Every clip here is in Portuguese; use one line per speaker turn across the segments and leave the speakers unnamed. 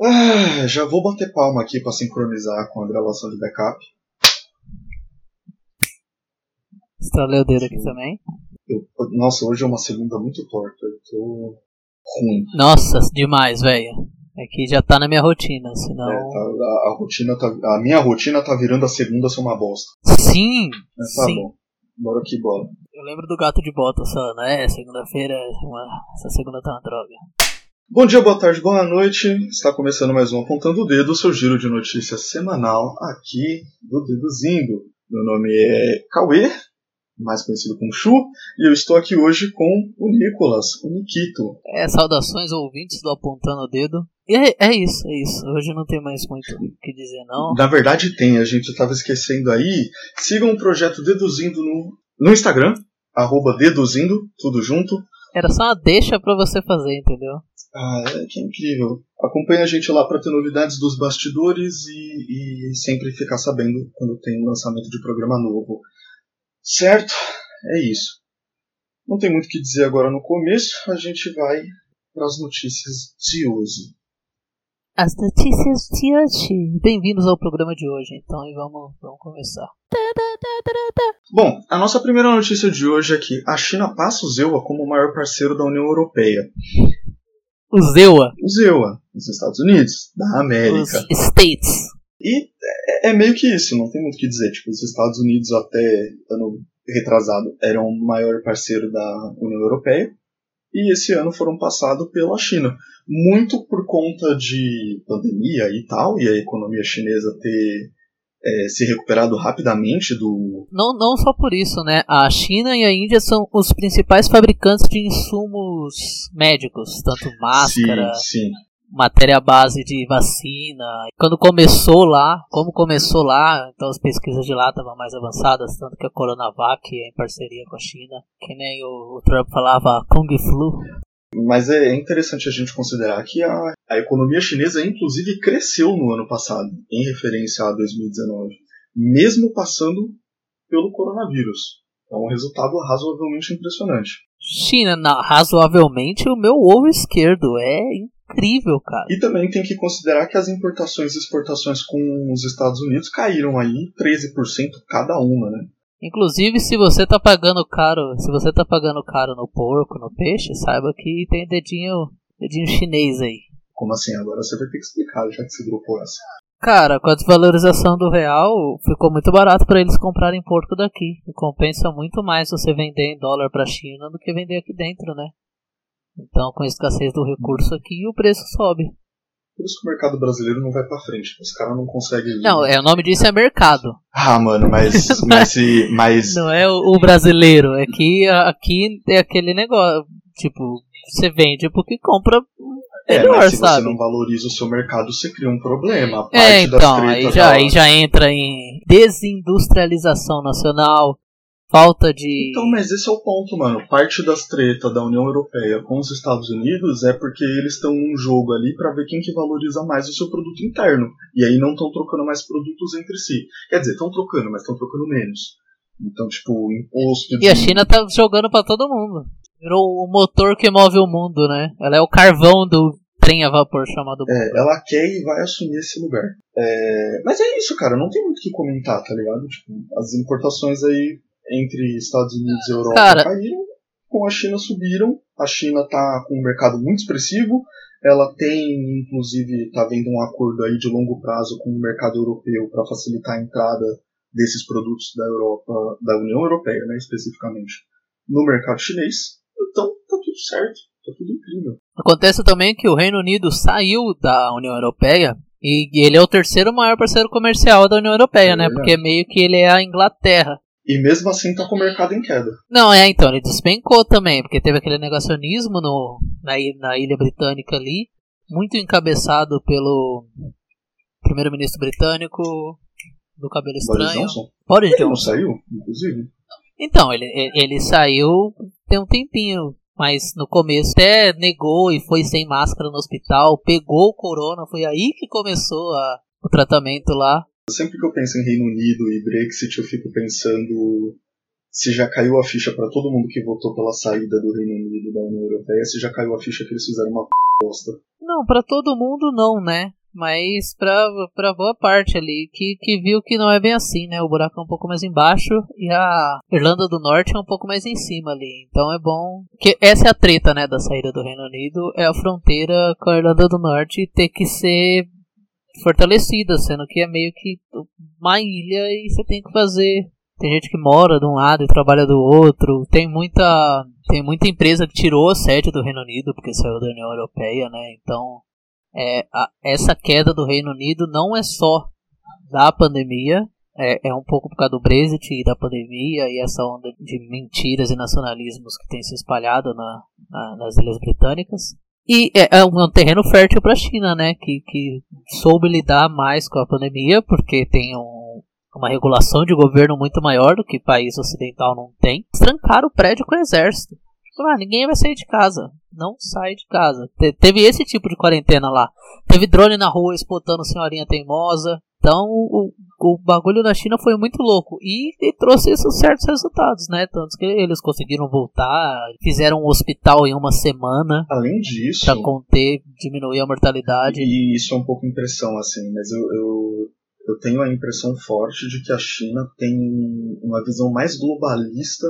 Ah, já vou bater palma aqui para sincronizar com a gravação de backup.
Estralei o dedo aqui também.
Eu- nossa, hoje é uma segunda muito torta. Eu tô ruim.
Nossa, demais, velho. É que já tá na minha rotina, senão.
É, tá- a, a rotina tá, a minha rotina tá virando a segunda ser uma bosta.
Sim!
Mas tá
sim.
bom. Bora que bola.
Eu lembro do gato de bota só, né? Segunda-feira, essa segunda tá uma droga.
Bom dia, boa tarde, boa noite. Está começando mais um Apontando o Dedo, seu giro de notícias semanal aqui do Deduzindo. Meu nome é Cauê, mais conhecido como Chu, e eu estou aqui hoje com o Nicolas, o Nikito.
É, saudações ouvintes do Apontando o Dedo. E é, é isso, é isso. Hoje não tem mais muito o que dizer, não.
Na verdade tem, a gente estava esquecendo aí. Sigam o projeto Deduzindo no, no Instagram, arroba Deduzindo, tudo junto.
Era só uma deixa pra você fazer, entendeu?
Ah, é que incrível. Acompanhe a gente lá para ter novidades dos bastidores e, e sempre ficar sabendo quando tem um lançamento de programa novo. Certo? É isso. Não tem muito o que dizer agora no começo, a gente vai para as notícias de hoje.
As notícias de hoje. Bem-vindos ao programa de hoje, então, e vamos, vamos começar.
Bom, a nossa primeira notícia de hoje é que a China passa o ZEUA como o maior parceiro da União Europeia.
O Zewa,
O ZEUA, os Estados Unidos, da
os
América.
States.
E é, é meio que isso, não tem muito o que dizer. Tipo, os Estados Unidos até ano retrasado eram o maior parceiro da União Europeia e esse ano foram passados pela China. Muito por conta de pandemia e tal, e a economia chinesa ter é, se recuperado rapidamente do.
Não, não só por isso, né? A China e a Índia são os principais fabricantes de insumos médicos, tanto máscara,
Sim, sim.
matéria base de vacina. Quando começou lá, como começou lá, então as pesquisas de lá estavam mais avançadas, tanto que a Coronavac é em parceria com a China, que nem o, o Trump falava Kung Flu.
Mas é interessante a gente considerar que a, a economia chinesa, inclusive, cresceu no ano passado, em referência a 2019, mesmo passando pelo coronavírus. É um resultado razoavelmente impressionante.
China, na- razoavelmente, o meu ovo esquerdo é incrível, cara.
E também tem que considerar que as importações e exportações com os Estados Unidos caíram aí 13% cada uma, né?
Inclusive, se você tá pagando caro, se você tá pagando caro no porco, no peixe, saiba que tem dedinho, dedinho chinês aí.
Como assim? Agora você vai ter que explicar, já que você dropou essa.
Cara, com a desvalorização do real, ficou muito barato para eles comprarem porco daqui. E compensa muito mais você vender em dólar pra China do que vender aqui dentro, né? Então, com a escassez do recurso aqui, o preço sobe.
Por isso que o mercado brasileiro não vai pra frente. Os caras não conseguem.
Não, é, o nome disso é mercado.
Ah, mano, mas. mas, se, mas
Não é o, o brasileiro. É que aqui é aquele negócio. Tipo, você vende porque compra
É, mas se
sabe?
você não valoriza o seu mercado, você cria um problema.
É, então, aí já,
da-
aí já entra em desindustrialização nacional, falta de.
Então, mas esse é o ponto, mano. Parte das tretas da União Europeia com os Estados Unidos é porque eles estão num jogo ali pra ver quem que valoriza mais o seu produto interno. E aí não estão trocando mais produtos entre si. Quer dizer, estão trocando, mas estão trocando menos. Então, tipo, imposto de...
E a China tá jogando pra todo mundo. Virou o motor que move o mundo, né? Ela é o carvão do trem a vapor chamado
É, ela quer e vai assumir esse lugar. É, mas é isso, cara. Não tem muito o que comentar, tá ligado? Tipo, as importações aí entre Estados Unidos e Europa
Cara-
caíram, com a China subiram. A China tá com um mercado muito expressivo. Ela tem, inclusive, tá vendo um acordo aí de longo prazo com o mercado europeu para facilitar a entrada desses produtos da Europa, da União Europeia, né, especificamente, no mercado chinês. Então, tá tudo certo, tá tudo incrível.
Acontece também que o Reino Unido saiu da União Europeia e ele é o terceiro maior parceiro comercial da União Europeia,
É
né? Porque meio que ele é a Inglaterra.
E mesmo assim tá com o mercado em queda.
Não, é, então, ele despencou também, porque teve aquele negacionismo no, na, na ilha britânica ali. muito encabeçado pelo primeiro-ministro britânico do cabelo
Boris
estranho.
Johnson?
Boris
Ele não
Johnson.
saiu, inclusive?
Então, ele, ele saiu tem um tempinho, mas no começo até negou e foi sem máscara no hospital, pegou o corona, foi aí que começou a- o tratamento lá.
Sempre que eu penso em Reino Unido e Brexit, eu fico pensando se já caiu a ficha pra todo mundo que votou pela saída do Reino Unido da União Europeia, se já caiu a ficha que eles fizeram uma p bosta.
Não, pra todo mundo não, né? Mas pra boa parte ali, que, que viu que não é bem assim, né? O buraco é um pouco mais embaixo e a Irlanda do Norte é um pouco mais em cima ali. Então é bom. que Essa é a treta, né, da saída do Reino Unido, é a fronteira com a Irlanda do Norte ter que ser fortalecida, sendo que é meio que uma ilha e você tem que fazer. Tem gente que mora de um lado e trabalha do outro. Tem muita tem muita empresa que tirou a sede do Reino Unido porque saiu da União Europeia, né? Então é, a- essa queda do Reino Unido não é só da pandemia, é, é um pouco por causa do Brexit e da pandemia e essa onda de mentiras e nacionalismos que tem se espalhado na, na- nas Ilhas Britânicas. E é, é um, é terreno fértil para a China, né? Que, que soube lidar mais com a pandemia, porque tem um, uma regulação de governo muito maior do que país ocidental não tem. Trancaram o prédio com o exército. Ah, ninguém vai sair de casa. Não sai de casa. Te- teve esse tipo de quarentena lá. Teve drone na rua espotando senhorinha teimosa. Então o, o bagulho da China foi muito louco. E, e trouxe esses certos resultados, né? Tanto que eles conseguiram voltar, fizeram um hospital em uma semana
Além disso,
pra conter, diminuir a mortalidade.
e isso é um pouco impressão, assim, mas eu, eu, eu tenho a impressão forte de que a China tem uma visão mais globalista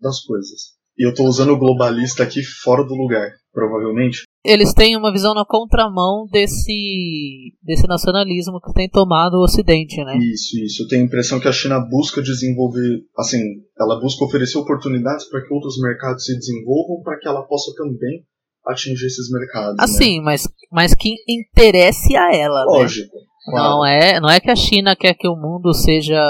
das coisas. E eu tô usando globalista aqui fora do lugar, provavelmente.
Eles têm uma visão na contramão desse, desse nacionalismo que tem tomado o Ocidente, né?
Isso, isso. Eu tenho a impressão que a China busca desenvolver, assim, ela busca oferecer oportunidades para que outros mercados se desenvolvam, para que ela possa também atingir esses mercados. né?
Assim, mas, mas que interesse a ela, né?
Lógico. Claro.
Não é, não é que a China quer que o mundo seja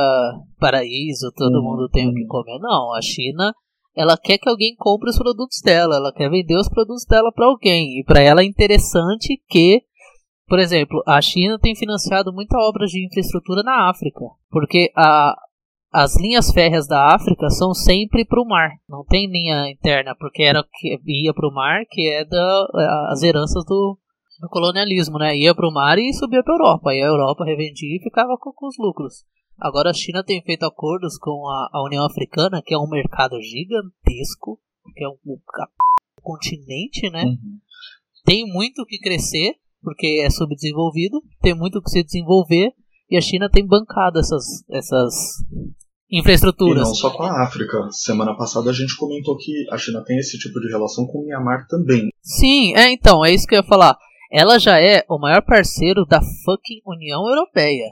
paraíso, todo
Uhum,
mundo tenha o que comer. Não, a China, ela quer que alguém compre os produtos dela, ela quer vender os produtos dela para alguém. E para ela é interessante que, por exemplo, a China tem financiado muita obra de infraestrutura na África, porque a as linhas férreas da África são sempre para o mar, não tem linha interna, porque era que ia para o mar, que é da as heranças do, do colonialismo, né? Ia para o mar e subia para a Europa. E a Europa revendia e ficava com, com os lucros. Agora a China tem feito acordos com a, a União Africana, que é um mercado gigantesco, que é um, um ca- continente, né?
Uhum.
Tem muito que crescer, porque é subdesenvolvido, tem muito que se desenvolver, e a China tem bancado essas, essas
E
infraestruturas.
não só com a África. Semana passada a gente comentou que a China tem esse tipo de relação com o Myanmar também.
Sim, é então, é isso que eu ia falar. Ela já é o maior parceiro da fucking União Europeia.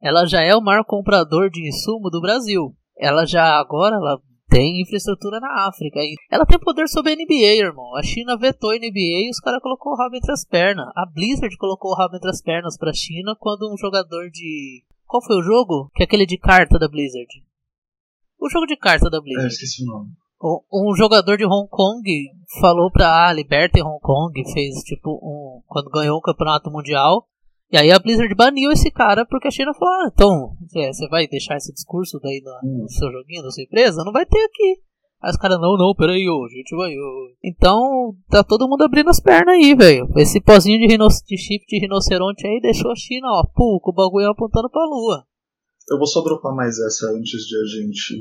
Ela já é o maior comprador de insumo do Brasil. Ela já agora ela tem infraestrutura na África. Ela tem poder sobre a NBA, irmão. A China vetou a NBA e os caras colocou o rabo entre as pernas. A Blizzard colocou o rabo entre as pernas pra China quando um jogador de. Qual foi o jogo? Que é aquele de carta da Blizzard. O jogo de carta da
É,
Blizzard.
esqueci o nome.
Um jogador de Hong Kong falou pra ah, libertem Hong Kong, fez tipo um. quando ganhou o campeonato mundial. E aí a Blizzard baniu esse cara porque a China falou: ah, então, é, você vai deixar esse discurso daí no,
Hum.
no seu joguinho, da sua empresa? Não vai ter aqui. Aí os caras, não, não, peraí, ô, a gente vai. ô." Então, tá todo mundo abrindo as pernas aí, velho. Esse pozinho de, rino de chifre de rinoceronte aí deixou a China, ó, pô, com o bagulho apontando pra lua.
Eu vou só dropar mais essa antes de a gente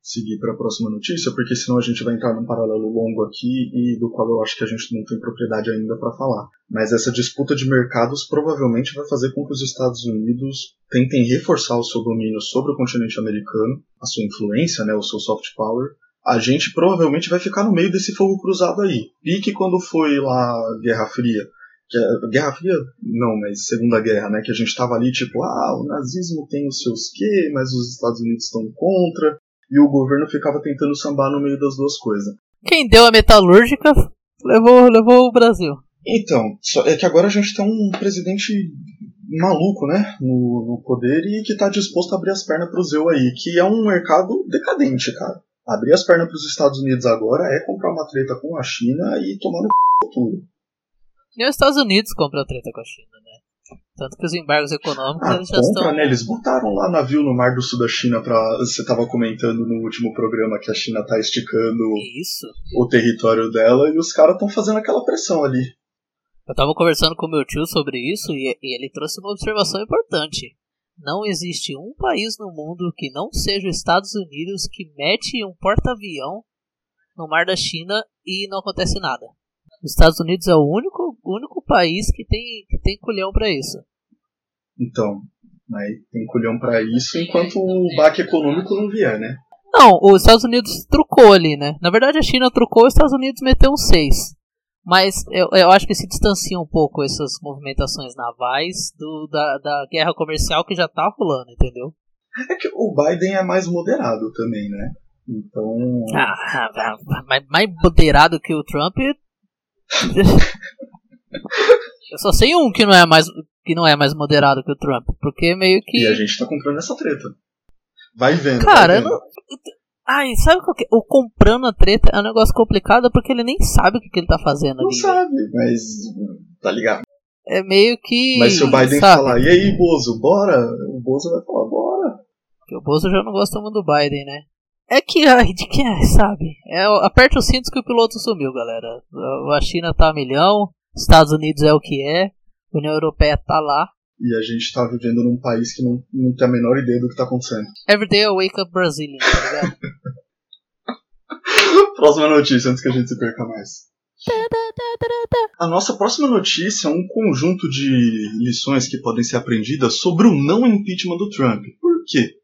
seguir para a próxima notícia, porque senão a gente vai entrar num paralelo longo aqui e do qual eu acho que a gente não tem propriedade ainda para falar. Mas essa disputa de mercados provavelmente vai fazer com que os Estados Unidos tentem reforçar o seu domínio sobre o continente americano, a sua influência, né, o seu soft power. A gente provavelmente vai ficar no meio desse fogo cruzado aí. Pique quando foi lá Guerra Fria, Guerra Fria, não, mas Segunda Guerra, né? Que a gente tava ali tipo, ah, o nazismo tem os seus quê, mas os Estados Unidos estão contra, e o governo ficava tentando sambar no meio das duas coisas.
Quem deu a metalúrgica levou, levou o Brasil.
Então, só é que agora a gente tem um presidente maluco, né, no, no poder e que tá disposto a abrir as pernas pro Zeu aí, que é um mercado decadente, cara. Abrir as pernas pros Estados Unidos agora é comprar uma treta com a China e tomar no c... tudo.
E os Estados Unidos compram treta com a China, né? Tanto que os embargos econômicos
Ah,
eles já
compra,
estão.
né? Eles botaram lá navio no Mar do Sul da China pra. Você tava comentando no último programa que a China tá esticando
Isso.
o território dela e os caras estão fazendo aquela pressão ali.
Eu tava conversando com meu tio sobre isso e, e ele trouxe uma observação importante. Não existe um país no mundo que não seja os Estados Unidos que mete um porta-avião no mar da China e não acontece nada. Os Estados Unidos é o único, único país que tem, que tem culhão pra isso.
Então, aí tem culhão pra isso enquanto o baque econômico não vier, né?
Não, os Estados Unidos trucou ali, né? Na verdade a China trucou, os Estados Unidos meteu um 6. Mas eu, eu acho que se distancia um pouco essas movimentações navais do, da, da guerra comercial que já tá rolando, entendeu?
É que o Biden é mais moderado também, né? Então.
Ah, mais, mais moderado que o Trump. Eu só sei um que não é mais que não é mais moderado que o Trump, porque meio que
E a gente tá comprando essa treta. Vai vendo.
Cara,
vai
eu
vendo.
não. Ai, sabe qual que é? O comprando a treta é um negócio complicado porque ele nem sabe o que, que ele tá fazendo
Não
ali.
sabe, mas. Tá ligado?
É meio que.
Mas se o Biden
sabe?
falar, e aí, Bozo, bora? O Bozo vai falar, bora.
Porque o Bolso já não gosta muito do Biden, né? É que, ai, de que é, sabe? É, aperta os cintos que o piloto sumiu, galera. A China tá a milhão, Estados Unidos é o que é, União Europeia tá lá.
E a gente tá vivendo num país que não, não tem a menor ideia do que tá acontecendo.
Everyday I wake up Brazilian, tá ligado?
Próxima notícia, antes que a gente se perca mais. A nossa próxima notícia é um conjunto de lições que podem ser aprendidas sobre o não impeachment do Trump. Por quê?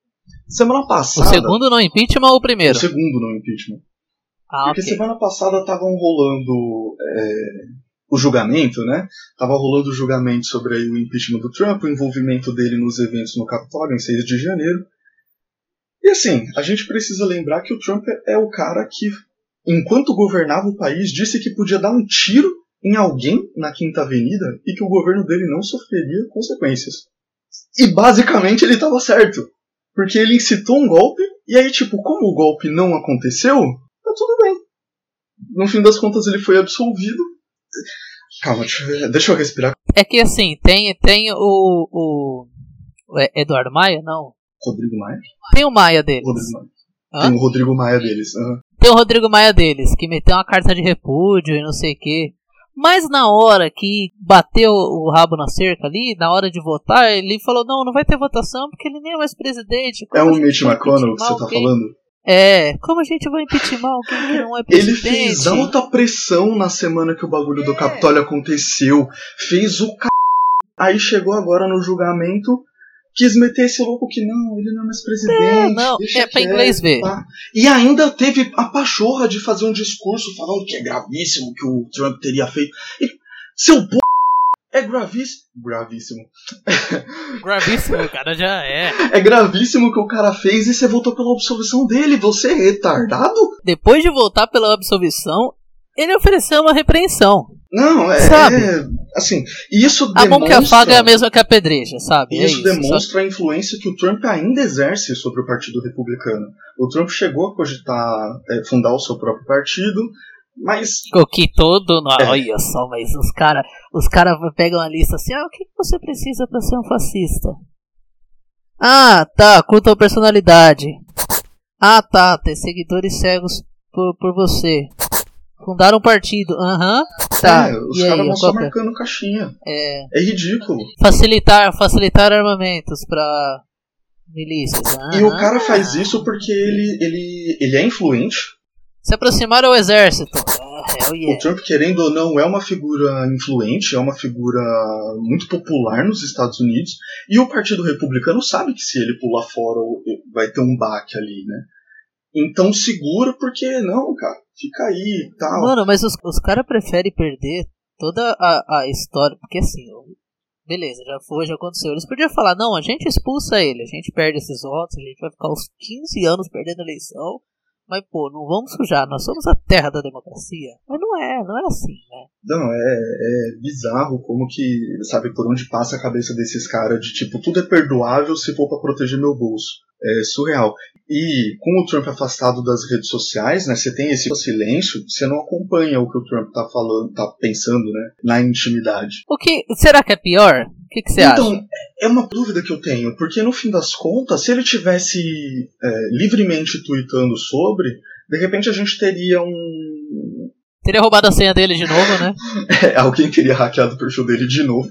Semana
O
passada.
segundo não impeachment ou o primeiro?
O segundo não impeachment.
Ah,
Porque
ok.
semana passada estavam rolando é, o julgamento, né? Tava rolando o julgamento sobre aí o impeachment do Trump, o envolvimento dele nos eventos no Capitólio em 6 de janeiro. E assim, a gente precisa lembrar que o Trump é o cara que, enquanto governava o país, disse que podia dar um tiro em alguém na Quinta Avenida e que o governo dele não sofreria consequências. E basicamente ele estava certo. Porque ele incitou um golpe, e aí, tipo, como o golpe não aconteceu, tá tudo bem. No fim das contas, ele foi absolvido. Calma, deixa eu, ver- deixa eu respirar.
É que assim, tem, tem o, o. Eduardo Maia? Não.
Rodrigo Maia?
Tem o Maia deles.
Rodrigo Maia.
Hã?
Tem o Rodrigo Maia deles. aham.
Tem o Rodrigo Maia deles, que meteu uma carta de repúdio e não sei o que. Mas na hora que bateu o rabo na cerca ali, na hora de votar, ele falou: não, não vai ter votação porque ele nem é mais presidente.
É
gente
Mitch McConnell que você tá falando?
É, como a gente vai impeachment alguém que não é
Ele
presidente?
fez alta pressão na semana que o bagulho do Capitólio aconteceu. Fez o c... Aí chegou agora no julgamento, quis meter esse louco que não, ele não é mais presidente.
É, não, é pra inglês ver.
pá. E ainda teve a pachorra de fazer um discurso falando que é gravíssimo que o Trump teria feito. E, seu p... É gravíssimo. Gravíssimo.
Gravíssimo, o cara já é.
É gravíssimo o que o cara fez e você votou pela absolvição dele. Você é retardado?
Depois de voltar pela absolvição, ele ofereceu uma repreensão.
Não, é.
Sabe?
é, assim, isso
A mão que
demonstra-
afaga é a mesma que a pedreja, sabe? É
Isso,
isso. Só-
demonstra a influência que o Trump ainda exerce sobre o Partido Republicano. O Trump chegou a cogitar é, fundar o seu próprio partido, mas
O que todo.
É.
Olha só, mas os caras os cara pegam a lista assim: ah, o que você precisa pra ser um fascista? Ah, tá, culto à personalidade. Ah, tá, ter seguidores cegos por, por você. Fundar um partido, aham, tá.
é, os caras vão só
é?
marcando caixinha.
É,
É ridículo.
facilitar, facilitar armamentos pra milícias.
E o cara faz isso porque ele, ele, ele é influente.
Se aproximar ao exército. Ah, hell
O
yeah.
Trump, querendo ou não, é uma figura influente, é uma figura muito popular nos Estados Unidos. E o Partido Republicano sabe que se ele pular fora vai ter um baque ali, né? Então segura, porque não, cara, fica aí e tal.
Mano, mas os, os caras preferem perder toda a, a história. Porque assim, beleza, já foi, já aconteceu. Eles podiam falar, não, a gente expulsa ele, a gente perde esses votos, a gente vai ficar uns 15 anos perdendo a eleição. Mas, pô, não vamos sujar, nós somos a terra da democracia. Mas não é, não é assim, né?
Não, é, é bizarro como que, sabe, por onde passa a cabeça desses caras de tipo, tudo é perdoável se for pra proteger meu bolso. É surreal. E com o Trump afastado das redes sociais, né, você tem esse silêncio, você não acompanha o que o Trump tá falando, tá pensando, né, na intimidade.
O que será que é pior? O que, que você
então,
acha?
é uma dúvida que eu tenho, porque no fim das contas, se ele tivesse é, livremente tweetando sobre, de repente a gente teria um.
Teria roubado a senha dele de novo, né?
É, alguém teria hackeado o perfil dele de novo.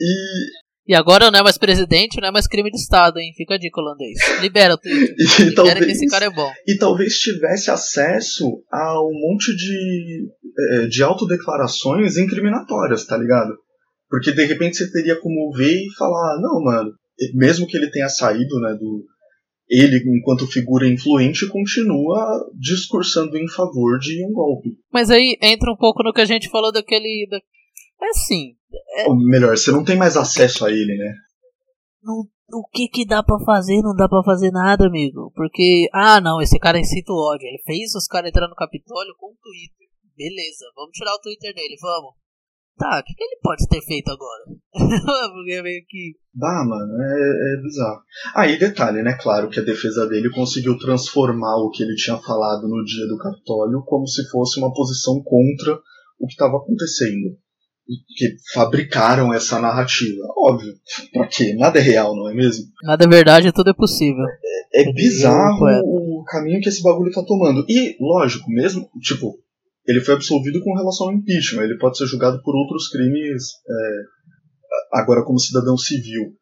E
E agora não é mais presidente, não é mais crime de Estado, hein? Fica a dica, holandês. Libera o Twitter.
E
Libera
talvez-
que esse cara é bom.
e talvez tivesse acesso a um monte de, eh, de autodeclarações incriminatórias, tá ligado? Porque de repente você teria como ver e falar, não, mano, mesmo que ele tenha saído, né, do. Ele, enquanto figura influente, continua discursando em favor de um golpe.
Mas aí entra um pouco no que a gente falou daquele. Da... É assim,
Ou melhor, você não tem mais acesso a ele, né?
não- o que que dá pra fazer? Não dá pra fazer nada, amigo. Porque, ah, não, esse cara incita o ódio. Ele fez os caras entrar no Capitólio com o Twitter. Beleza, vamos tirar o Twitter dele, vamos. Tá, o que, que ele pode ter feito agora? Porque é meio que.
Bah, mano, é, é bizarro. Ah, e detalhe, né? Claro que a defesa dele conseguiu transformar o que ele tinha falado no dia do Capitólio como se fosse uma posição contra o que estava acontecendo. Que fabricaram essa narrativa. Óbvio. Pra quê? Nada é real, não é mesmo?
Nada é verdade, tudo é possível.
É
Entendeu,
bizarro
poeta?
o caminho que esse bagulho tá tomando. E, lógico, mesmo, tipo, ele foi absolvido com relação ao impeachment. Ele pode ser julgado por outros crimes é, agora como cidadão civil.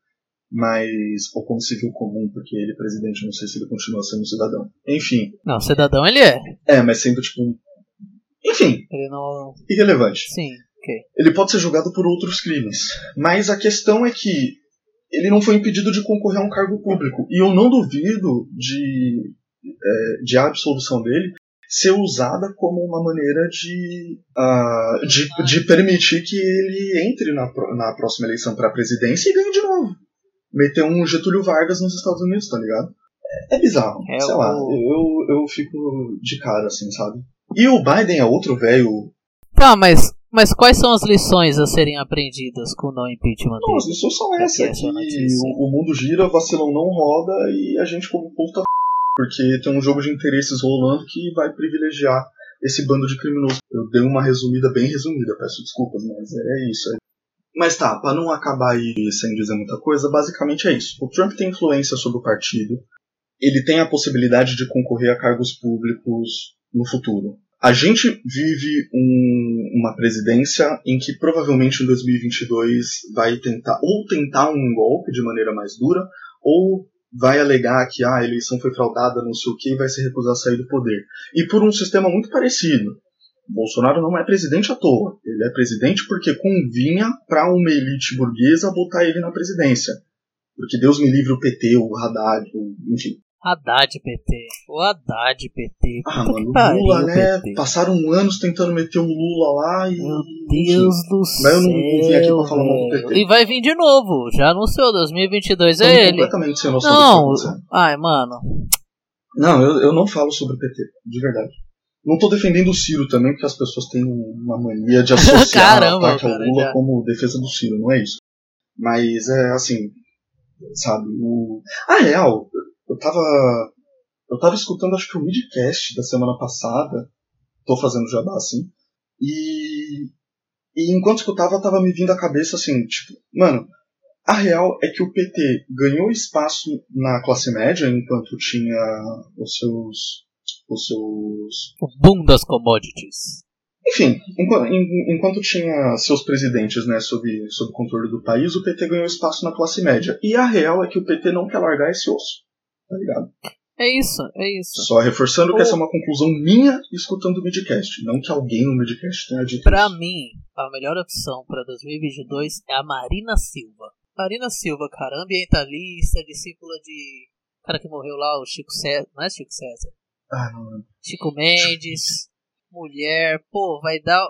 Mas. Ou como civil comum, porque ele é presidente, não sei se ele continua sendo cidadão. Enfim.
Não, cidadão ele é.
É, mas sendo tipo. Enfim,
Ele não.
irrelevante.
Sim, ok.
Ele pode ser julgado por outros crimes. Mas a questão é que ele não foi impedido de concorrer a um cargo público. E eu não duvido de, é, de a absolução dele ser usada como uma maneira de, ah, de, de permitir que ele entre na, na próxima eleição para a presidência e ganhe de novo. Meter um Getúlio Vargas nos Estados Unidos, tá ligado? É, é bizarro.
É
sei
o-
lá, eu, eu fico de cara assim, sabe? E o Biden é outro velho
Tá, mas, mas quais são as lições a serem aprendidas com o não impeachment
Não, as lições são
Essa
essa,
é
que o, o mundo gira, vacilão não roda e a gente como povo tá f... porque tem um jogo de interesses rolando que vai privilegiar esse bando de criminosos. Eu dei uma resumida bem resumida, peço desculpas, mas é isso. Mas tá, pra não acabar aí sem dizer muita coisa, basicamente é isso. O Trump tem influência sobre o partido, ele tem a possibilidade de concorrer a cargos públicos no futuro. A gente vive um- uma presidência em que provavelmente em 2022 vai tentar ou tentar um golpe de maneira mais dura ou vai alegar que ah, a eleição foi fraudada, não sei o que, e vai se recusar a sair do poder. E por um sistema muito parecido. Bolsonaro não é presidente à toa. Ele é presidente porque convinha para uma elite burguesa botar ele na presidência. Porque Deus me livre o PT, o Haddad, o, enfim.
Haddad PT. O Haddad PT.
Ah, mano, o
pariu,
Lula, né?
PT.
Passaram anos tentando meter o Lula lá e.
Meu
enfim.
Deus do céu.
Mas eu não vim aqui pra falar mal do. PT.
E vai vir de novo. Já anunciou 2022
Estamos
é ele.
completamente sem noção
Não.
do que tá.
Ai, mano.
Não, eu, eu não falo sobre o PT, de verdade. Não tô defendendo o Ciro também, porque as pessoas têm uma mania de associar
Caramba,
ataque ao
cara,
Lula
já.
como defesa do Ciro, não é isso. Mas é assim, sabe, o. A real, eu tava. Eu tava escutando acho que o midcast da semana passada. Tô fazendo jabá assim. E. E enquanto escutava, tava me vindo à cabeça assim, tipo, mano, a real é que o PT ganhou espaço na classe média enquanto tinha os seus. os seus.
O boom das commodities.
Enfim, enquanto, enquanto tinha seus presidentes né, sob, sob controle do país, o PT ganhou espaço na classe média. E a real é que o PT não quer largar esse osso. Tá ligado?
É isso, é isso.
Só reforçando que essa é uma conclusão minha escutando o midcast. Não que alguém no midcast tenha dito
Pra
isso.
mim, a melhor opção pra 2022 é a Marina Silva. Marina Silva, cara, ambientalista, discípula de. cara que morreu lá, o Chico César. Não é Chico César?
Ah, não.
Chico Mendes, mulher, pô, vai dar.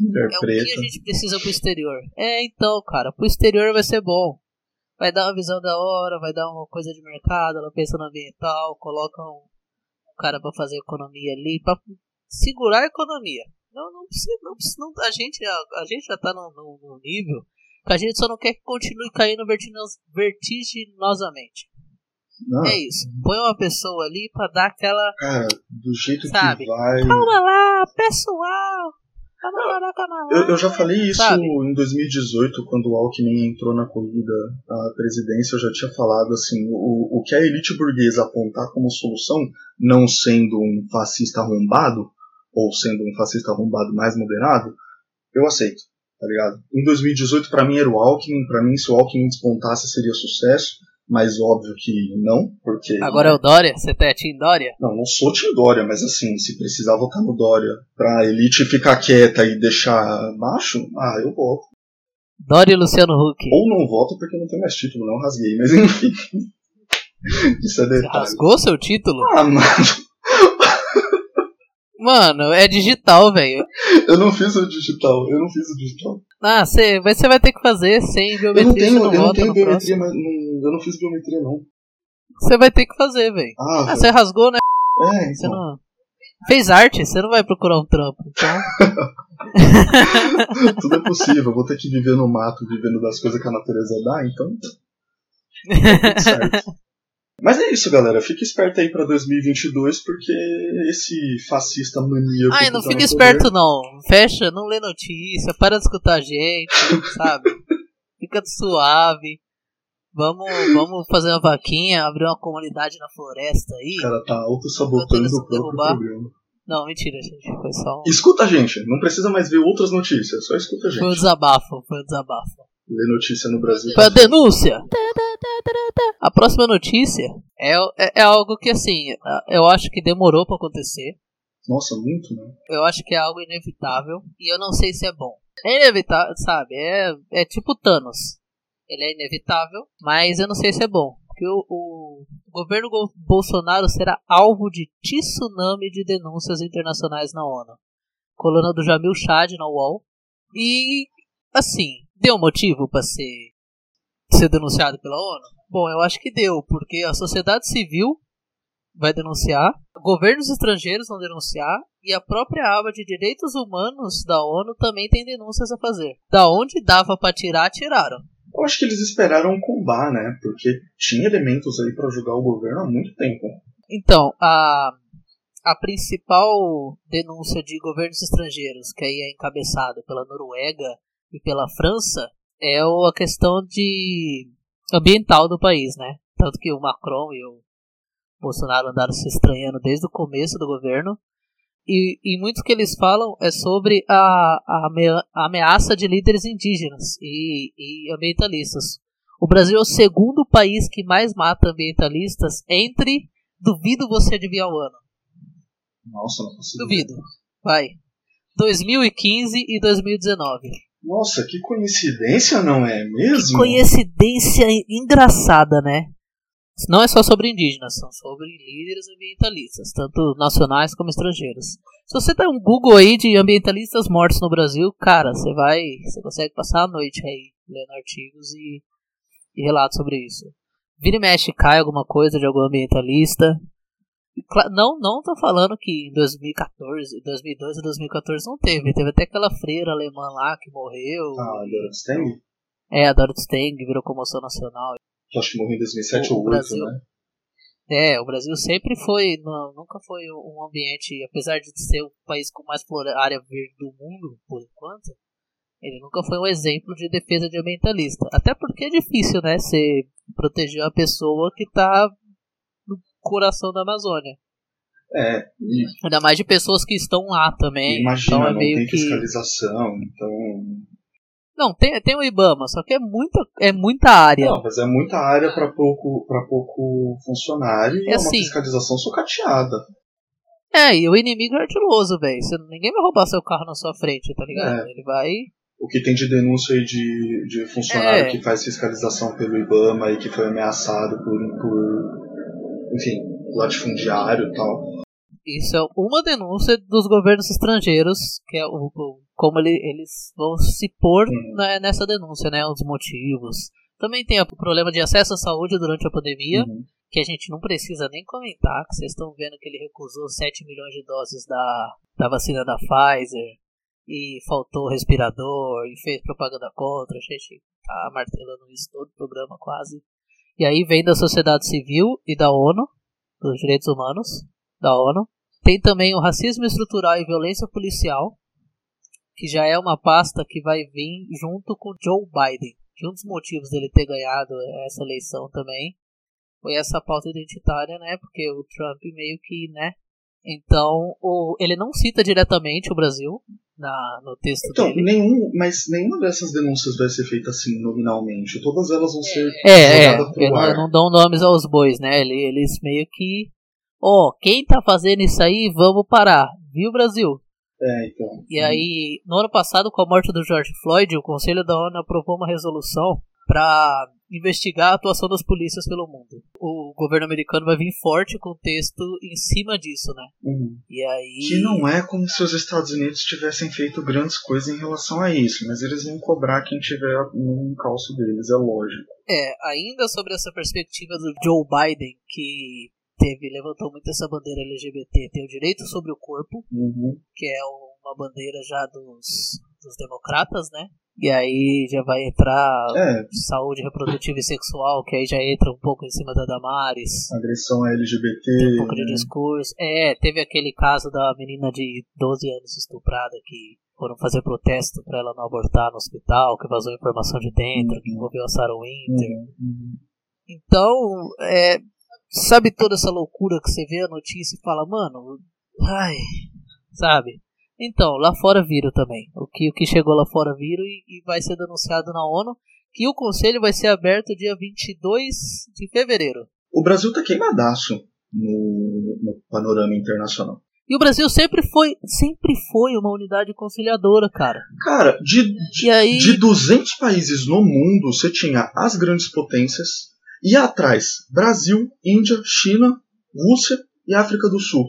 Mulher
É o que
preta.
a gente precisa pro exterior. É, então, cara, pro exterior vai ser bom. Vai dar uma visão da hora, vai dar uma coisa de mercado, ela pensa no ambiental, coloca um, um cara pra fazer economia ali, pra segurar a economia. Não, não precisa, não não- a gente, a, a gente já tá num, num- nível que a gente só não quer que continue caindo vertiginos- vertiginosamente.
Não,
É isso. Põe uma pessoa ali pra dar aquela.
cara, do jeito
Sabe?
que vai.
Calma lá, pessoal!
Eu, eu já falei isso
Sabe?
em 2018, quando o Alckmin entrou na corrida à presidência, eu já tinha falado assim, o, o que a elite burguesa apontar como solução, não sendo um fascista arrombado, ou sendo um fascista arrombado mais moderado, eu aceito, tá ligado? Em 2018, pra mim era o Alckmin, pra mim se o Alckmin despontasse seria sucesso, mas óbvio que não, porque...
Agora é o Dória? Você tá Team Dória?
Não, não sou Tim Dória, mas assim, se precisar votar no Dória pra elite ficar quieta e deixar baixo, ah, eu voto.
Dória e Luciano Huck.
Ou não voto porque eu não tenho mais título, não rasguei, mas enfim. Isso é
Você
detalhe.
rasgou seu título?
Ah, mano,
Mano, é digital, velho.
eu não fiz o digital, eu não fiz o digital.
Ah, você você vai ter que fazer sem
Eu não
biometria,
tenho,
não
eu não tenho biometria,
próximo.
mas não- eu não fiz biometria, não.
Você vai ter que fazer, velho.
Ah,
Ah, você rasgou, né?
é,
Você
então.
não. Fez arte, você não vai procurar um trampo. Então.
Tudo é possível, vou ter que viver no mato, vivendo das coisas que a natureza dá, então. tá tudo certo. Mas é isso, galera. Fica esperto aí pra 2022, porque esse fascista maníaco.
Ai, não
tá
fica esperto não. Fecha, não lê notícia, para de escutar a gente, sabe? Fica suave. Vamos, vamos fazer uma vaquinha, abrir uma comunidade na floresta aí.
O cara tá auto-sabotando o próprio
derrubar.
programa.
Não, mentira, gente. Foi só um.
Escuta a gente, não precisa mais ver outras notícias, só escuta a gente.
Foi um desabafo, foi um desabafo.
Ler notícia no Brasil.
Foi a denúncia! A próxima notícia é, é, é algo que, assim, eu acho que demorou pra acontecer.
Nossa, muito, né?
Eu acho que é algo inevitável. E eu não sei se é bom. É inevitável, sabe? É, é tipo Thanos. Ele é inevitável, mas eu não sei se é bom. Porque o, o governo Go- Bolsonaro será alvo de tsunami de denúncias internacionais na ONU. Coluna do Jamil Chad na UOL. E, assim, deu motivo para ser, ser denunciado pela ONU? Bom, eu acho que deu, porque a sociedade civil vai denunciar, governos estrangeiros vão denunciar e a própria aba de direitos humanos da ONU também tem denúncias a fazer. Da onde dava para tirar, tiraram.
Eu acho que eles esperaram um combar, né? Porque tinha elementos aí pra julgar o governo há muito tempo.
Então, a, a principal denúncia de governos estrangeiros, que aí é encabeçado pela Noruega e pela França, é a questão de ambiental do país, né? Tanto que o Macron e o Bolsonaro andaram se estranhando desde o começo do governo. E, e muito que eles falam é sobre a, a ameaça de líderes indígenas e, e ambientalistas. O Brasil é o segundo país que mais mata ambientalistas entre. Duvido você adivinhar o ano.
Nossa, não consigo.
Duvido. Vai. 2015 e 2019.
Nossa, que coincidência, não é mesmo?
Coincidência engraçada, né? Não é só sobre indígenas, são sobre líderes ambientalistas, tanto nacionais como estrangeiros. Se você der um Google aí de ambientalistas mortos no Brasil, cara, você vai. Você consegue passar a noite aí lendo artigos e, e relatos sobre isso. Vira e mexe cai alguma coisa de algum ambientalista. Não, não tô falando que em 2014, 2012 e 2014 não teve. Teve até aquela freira alemã lá que morreu.
Ah, Dora Steng?
É, a Dorothy Stang virou comoção nacional.
Que acho que morreu em 2007
O
ou 2008,
Brasil-
né?
É, o Brasil sempre foi, não, nunca foi um ambiente, apesar de ser o país com mais área verde do mundo, por enquanto, ele nunca foi um exemplo de defesa de ambientalista. Até porque é difícil, né, você proteger uma pessoa que tá no coração da Amazônia.
É, e
Ainda mais de pessoas que estão lá também.
imagina,
então é
não tem
que.
fiscalização, então.
Não, tem, tem o Ibama, só que é muita, é muita área.
Não, mas é muita área pra pouco, pra pouco funcionário e
É
é, uma
assim.
fiscalização sucateada.
É, e o inimigo é ardiloso, velho. Ninguém vai roubar seu carro na sua frente, tá ligado?
É.
Ele vai.
O que tem de denúncia aí de, de funcionário
É.
que faz fiscalização pelo IBAMA e que foi ameaçado por, por enfim, latifundiário e tal.
Isso é uma denúncia dos governos estrangeiros, que é o, como ele- eles vão se pôr né, nessa denúncia, né? Os motivos. Também tem o problema de acesso à saúde durante a pandemia,
Uhum.
que a gente não precisa nem comentar, que vocês estão vendo que ele recusou 7 milhões de doses da, da vacina da Pfizer, e faltou respirador, e fez propaganda contra, a gente tá martelando isso todo o programa quase. E aí vem da sociedade civil e da ONU, dos direitos humanos, da ONU. Tem também o racismo estrutural e violência policial, que já é uma pasta que vai vir junto com Joe Biden. Que um dos motivos dele ter ganhado essa eleição também foi essa pauta identitária, né? Porque o Trump meio que, né? Então, o, ele não cita diretamente o Brasil na, no texto
Então,
dele.
nenhum, mas nenhuma dessas denúncias vai ser feita assim nominalmente. Todas elas vão ser
É, é, eu não, não dão nomes aos bois, né? Ele- Eles meio que. Ó, quem tá fazendo isso aí, vamos parar. Viu, Brasil?
É, então.
E aí, no ano passado, com a morte do George Floyd, o Conselho da ONU aprovou uma resolução para investigar a atuação das polícias pelo mundo. O governo americano vai vir forte com o texto em cima disso, né?
Uhum.
E aí.
Que não é como se os Estados Unidos tivessem feito grandes coisas em relação a isso, mas eles vão cobrar quem tiver no encalço deles, é lógico.
É, ainda sobre essa perspectiva do Joe Biden, que teve, levantou muito essa bandeira LGBT, tem o direito sobre o corpo,
Uhum.
que é uma bandeira já dos, dos democratas, né? E aí já vai entrar
É,
saúde reprodutiva e sexual, que aí já entra um pouco em cima da Damares.
agressão a LGBT.
Tem um pouco de
né?
discurso. É, teve aquele caso da menina de 12 anos estuprada que foram fazer protesto pra ela não abortar no hospital, que vazou informação de dentro, que
Uhum.
envolveu a Sarah Winter.
Uhum, uhum.
Então, é, sabe toda essa loucura que você vê a notícia e fala, mano, ai, sabe? Então, lá fora viram também. O que, o que chegou lá fora viram e, e vai ser denunciado na ONU, que o conselho vai ser aberto dia 22 de fevereiro.
O Brasil tá queimadaço no, no panorama internacional.
E o Brasil sempre foi, sempre foi uma unidade conciliadora, cara.
Cara, de, de,
aí,
de 200 países no mundo, você tinha as grandes potências e atrás Brasil, Índia, China, Rússia e África do Sul.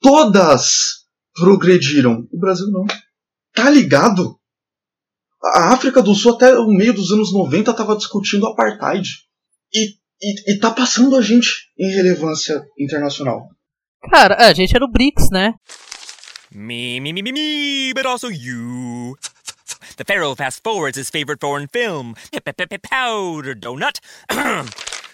Todas progrediram. O Brasil não. Tá ligado? A África do Sul até o meio dos anos 90 tava discutindo apartheid. E, e, e tá passando a gente em relevância internacional.
cara, a gente era o BRICS, né?
Me, me, me, me, me, but also you. The Pharaoh fast forwards his favorite foreign film, Powder Donut.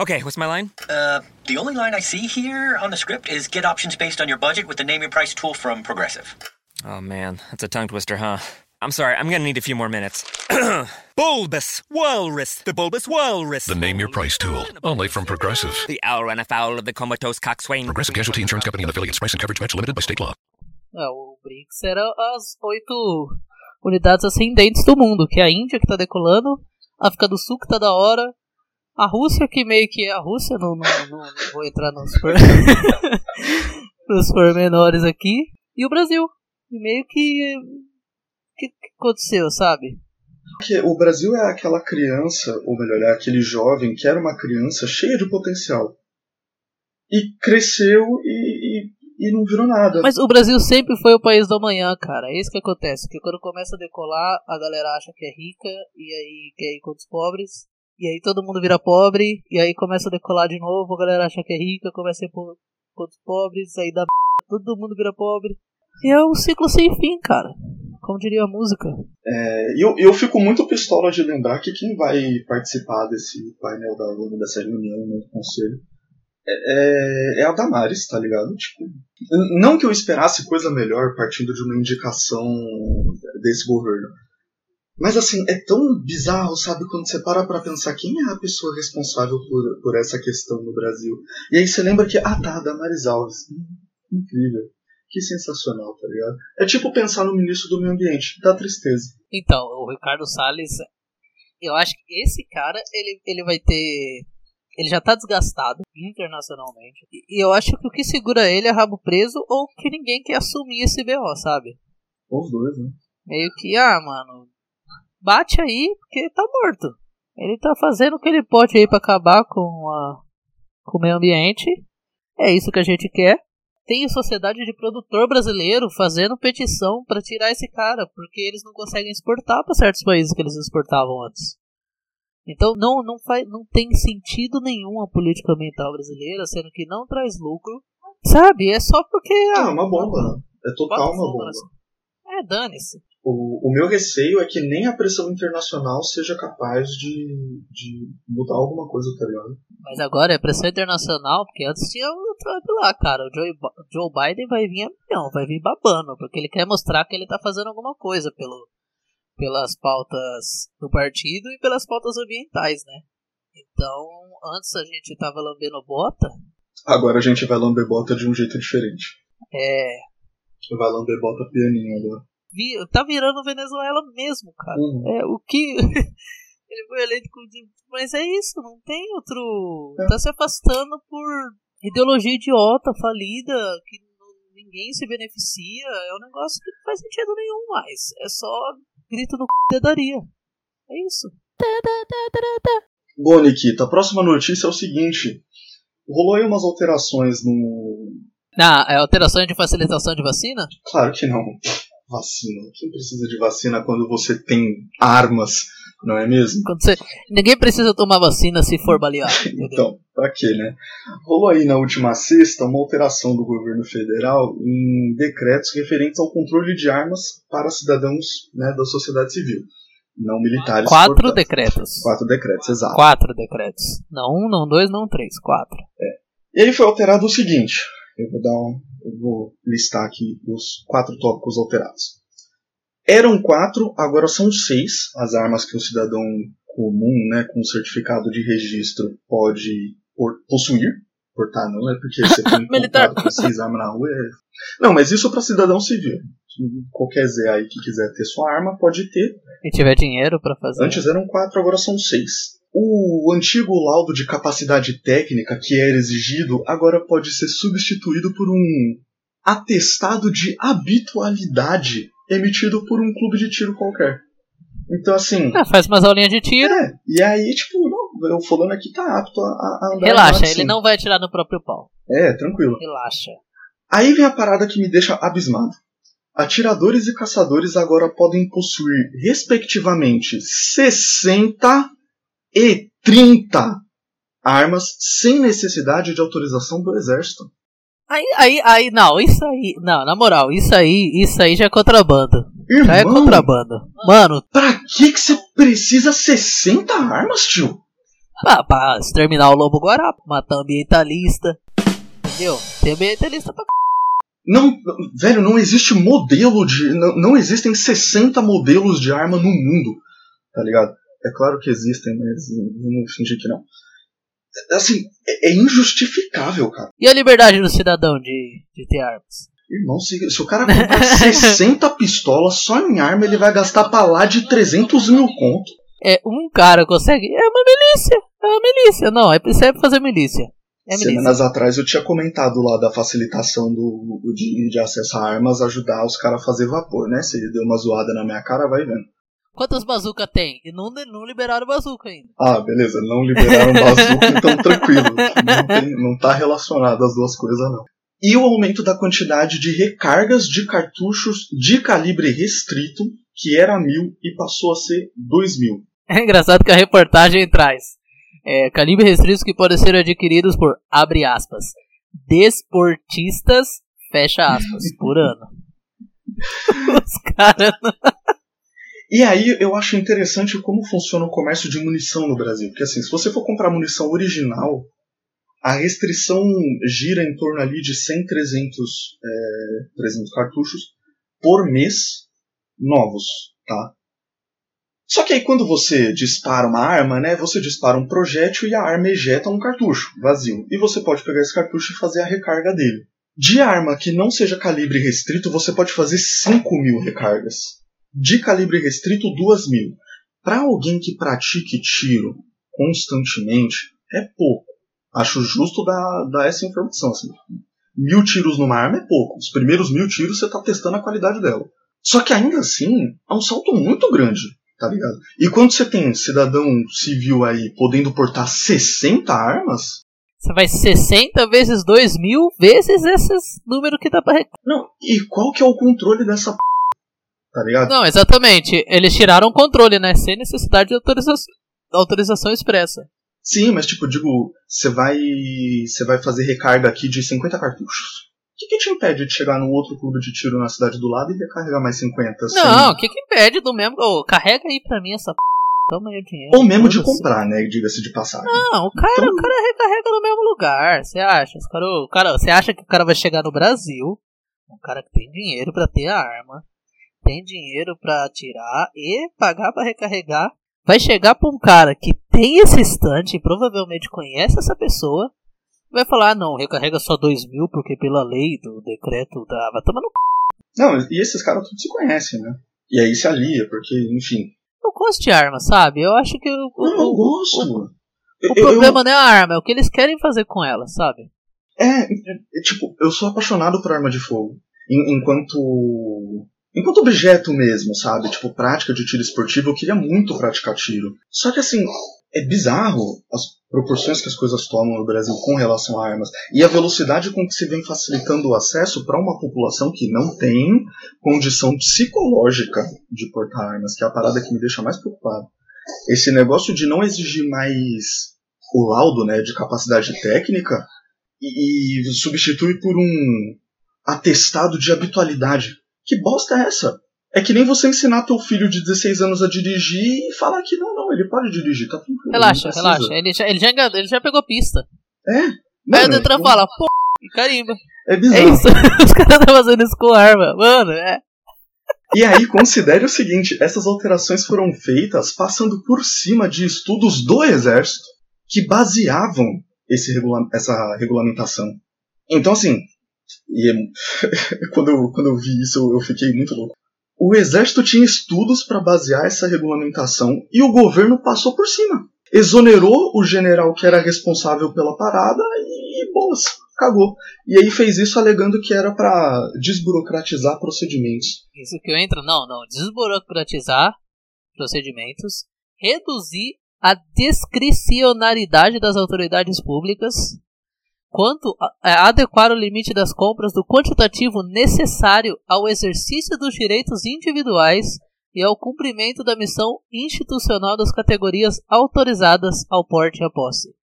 okay, what's my line?
Uh, the only line I see here on the script is get options based on your budget with the name your price tool from Progressive.
Oh man, that's a tongue twister, huh? I'm sorry, I'm gonna need a few more minutes. bulbous Walrus, the Bulbous Walrus.
The Name Your Price tool. Only from Progressive.
The owl ran afoul of the comatose coxswain.
Progressive Casualty Insurance Company and affiliates. Price and coverage match limited by state law.
É, o BRICS era as oito unidades ascendentes do mundo, que é a Índia que tá decolando, a África do Sul que tá da hora, a Rússia que meio que é a Rússia, não, não, não, não vou entrar nos, por... nos pormenores aqui, e o Brasil. E meio que. O que, que aconteceu, sabe?
Porque o Brasil é aquela criança, ou melhor, é aquele jovem que era uma criança cheia de potencial. E cresceu e, e, e não virou nada.
Mas o Brasil sempre foi o país do amanhã, cara. É isso que acontece. Que quando começa a decolar, a galera acha que é rica e aí quer ir contra os pobres. E aí todo mundo vira pobre. E aí começa a decolar de novo, a galera acha que é rica, começa a ir pro- contra os pobres. Aí dá todo mundo vira pobre. E é um ciclo sem fim, cara. Como diria a música.
É, eu, eu fico muito pistola de lembrar que quem vai participar desse painel da ONU, dessa reunião no conselho, é, é a Damares, tá ligado? Tipo, não que eu esperasse coisa melhor partindo de uma indicação desse governo. Mas assim, é tão bizarro, sabe, quando você para pra pensar quem é a pessoa responsável por, por essa questão no Brasil. E aí você lembra que, ah tá, Damares Alves. Hum, Incrível. Que sensacional, tá ligado? É tipo pensar no ministro do meio ambiente, dá tristeza.
Então, o Ricardo Salles, eu acho que esse cara, ele, ele vai ter. Ele já tá desgastado internacionalmente. E e eu acho que o que segura ele é rabo preso ou que ninguém quer assumir esse BO, sabe?
Os dois, né?
Meio que, ah, mano, bate aí porque tá morto. Ele tá fazendo o que ele pode aí para acabar com, a, com o meio ambiente. É isso que a gente quer. Tem sociedade de produtor brasileiro fazendo petição para tirar esse cara, porque eles não conseguem exportar para certos países que eles exportavam antes. Então não, não, faz, não tem sentido nenhum a política ambiental brasileira, sendo que não traz lucro. Sabe? É só porque.
Ah, é uma bomba. É total uma bomba.
É, dane-se.
O, o meu receio é que nem a pressão internacional seja capaz de, de mudar alguma coisa, tá ligado?
Mas agora é pressão internacional, porque antes tinha o Trump lá, cara. O Joe, Joe Biden vai vir não, vai vir babando, porque ele quer mostrar que ele tá fazendo alguma coisa pelo, pelas pautas do partido e pelas pautas ambientais, né? Então, antes a gente tava lambendo bota.
Agora a gente vai lamber bota de um jeito diferente.
É.
Vai lamber bota pianinho agora
tá virando Venezuela mesmo, cara.
Uhum.
É o que. ele foi eleito com. Mas é isso, não tem outro. É. Tá se afastando por ideologia idiota, falida, que ninguém se beneficia. É um negócio que não faz sentido nenhum mais. É só grito no c dedaria. É isso.
Bom, Nikita, a próxima notícia é o seguinte. Rolou aí umas alterações no.
Ah, é alteração de facilitação de vacina?
Claro que não vacina. Quem precisa de vacina quando você tem armas, não é mesmo?
Você... Ninguém precisa tomar vacina se for baleado.
então, pra quê, né? Rolou aí na última sexta uma alteração do governo federal em decretos referentes ao controle de armas para cidadãos né, da sociedade civil. Não militares.
Quatro portanto. decretos.
Quatro decretos, exato.
Quatro decretos. Não um, não dois, não três. Quatro.
É. E ele foi alterado o seguinte: eu vou dar um, eu vou listar aqui os quatro tópicos alterados. Eram quatro, agora são seis as armas que o cidadão comum, né, com certificado de registro, pode possuir. Portar não é porque você tem
Militar.
com seis armas na rua. É... Não, mas isso para cidadão civil. Qualquer Zé aí que quiser ter sua arma pode ter.
E tiver dinheiro para fazer.
Antes eram quatro, agora são seis. O antigo laudo de capacidade técnica que era exigido agora pode ser substituído por um atestado de habitualidade emitido por um clube de tiro qualquer. Então, assim.
Ah, faz umas aulinhas de tiro.
É, e aí, tipo, não, o fulano aqui tá apto a, a andar.
Relaxa, ele não vai atirar no próprio pau.
É, tranquilo.
Relaxa.
Aí vem a parada que me deixa abismado. Atiradores e caçadores agora podem possuir, respectivamente, 60 e 30 armas sem necessidade de autorização do exército.
Aí, aí, aí, não, isso aí, não, na moral, isso aí, isso aí já é contrabando.
Irmão,
já é contrabando. Mano.
Pra que que você precisa 60 armas, tio?
Ah, pra exterminar o lobo guará, matar ambientalista. Entendeu? Tem ambientalista pra
não, velho, não existe modelo de. Não, não existem 60 modelos de arma no mundo. Tá ligado? É claro que existem, mas vamos fingir que não. Assim, é, é injustificável, cara.
E a liberdade do cidadão de, de ter armas?
Irmão, se, se o cara comprar 60 pistolas só em arma, ele vai gastar pra lá de 300 mil conto.
É, um cara consegue. É uma milícia. É uma milícia. Não, é, isso é fazer milícia. É
Semanas atrás eu tinha comentado lá da facilitação do, do de, de acesso a armas ajudar os caras a fazer vapor, né? Se ele deu uma zoada na minha cara, vai vendo.
Quantas bazucas tem? E não, não liberaram bazuca ainda.
Ah, beleza, não liberaram bazuca, então tranquilo. Não, tem, não tá relacionado as duas coisas, não. E o aumento da quantidade de recargas de cartuchos de calibre restrito, que era mil e passou a ser dois mil.
É engraçado que a reportagem traz é, calibre restrito que podem ser adquiridos por, abre aspas, desportistas, fecha aspas, por ano. Os caras.
E aí eu acho interessante como funciona o comércio de munição no Brasil. Porque assim, se você for comprar munição original, a restrição gira em torno ali de 100, 300, é, 300 cartuchos por mês novos, tá? Só que aí quando você dispara uma arma, né, você dispara um projétil e a arma ejeta um cartucho vazio. E você pode pegar esse cartucho e fazer a recarga dele. De arma que não seja calibre restrito, você pode fazer 5 mil recargas de calibre restrito 2000. Para alguém que pratique tiro constantemente, é pouco. Acho justo dar, dar essa informação. Assim. Mil tiros numa arma é pouco. Os primeiros mil tiros você está testando a qualidade dela. Só que ainda assim, é um salto muito grande. Tá ligado? E quando você tem cidadão civil aí podendo portar 60 armas,
Você vai 60 vezes 2 mil vezes esses números que dá pra.
não, e qual que é o controle dessa p... Tá ligado?
Não, exatamente. Eles tiraram o controle, né? Sem necessidade de autorização, autorização expressa.
Sim, mas tipo, digo, você vai. Você vai fazer recarga aqui de 50 cartuchos. O que, que te impede de chegar num outro clube de tiro na cidade do lado e recarregar mais 50? sem-
Não, o que que impede do mesmo. Ô, carrega aí pra mim essa p. Toma aí o dinheiro.
Ou mesmo de comprar, né? Diga-se de passagem.
Não, o cara,
Então-
o cara recarrega no mesmo lugar. Você acha? Os cara, o cara, você acha que o cara vai chegar no Brasil? Um cara que tem dinheiro pra ter a arma, tem dinheiro pra atirar e pagar pra recarregar. Vai chegar pra um cara que tem esse estante e provavelmente conhece essa pessoa. Vai falar, ah, não, recarrega só 2 mil porque pela lei do decreto da. Vai tomar no c.
Não, e esses caras todos se conhecem, né? E aí se alia, porque, enfim.
Eu gosto de arma, sabe? Eu acho que o-
Não, eu gosto.
o-
Eu-
o
eu-
problema não é a arma, é o que eles querem fazer com ela, sabe?
É, é, tipo, eu sou apaixonado por arma de fogo. En- enquanto. Enquanto objeto mesmo, sabe? Tipo, prática de tiro esportivo, eu queria muito praticar tiro. Só que assim, é bizarro as proporções que as coisas tomam no Brasil com relação a armas. E a velocidade com que se vem facilitando o acesso para uma população que não tem condição psicológica de portar armas, que é a parada que me deixa mais preocupado. Esse negócio de não exigir mais o laudo, né, de capacidade técnica, e, e substitui por um atestado de habitualidade. Que bosta é essa? É que nem você ensinar teu filho de 16 anos a dirigir e falar que não, não, ele pode dirigir, tá tranquilo.
Relaxa, relaxa. Ele já, ele, já, ele já pegou pista.
É.
Aí o
Mano,
Detran
é-
fala, pô, e carimba.
É
É
bizarro.
isso. Os caras estão fazendo isso com arma. Mano, é.
E aí, considere o seguinte: essas alterações foram feitas passando por cima de estudos do Exército que baseavam esse regula- essa regulamentação. Então, assim, e é- quando, eu, quando eu vi isso, eu, eu fiquei muito louco. O Exército tinha estudos para basear essa regulamentação e o governo passou por cima. Exonerou o general que era responsável pela parada e, boas, cagou. E aí fez isso alegando que era para desburocratizar procedimentos.
Isso que eu entro. Não, não. Desburocratizar procedimentos. Reduzir a discricionariedade das autoridades públicas. Quanto a, a adequar o limite das compras do quantitativo necessário ao exercício dos direitos individuais e ao cumprimento da missão institucional das categorias autorizadas ao porte e à posse.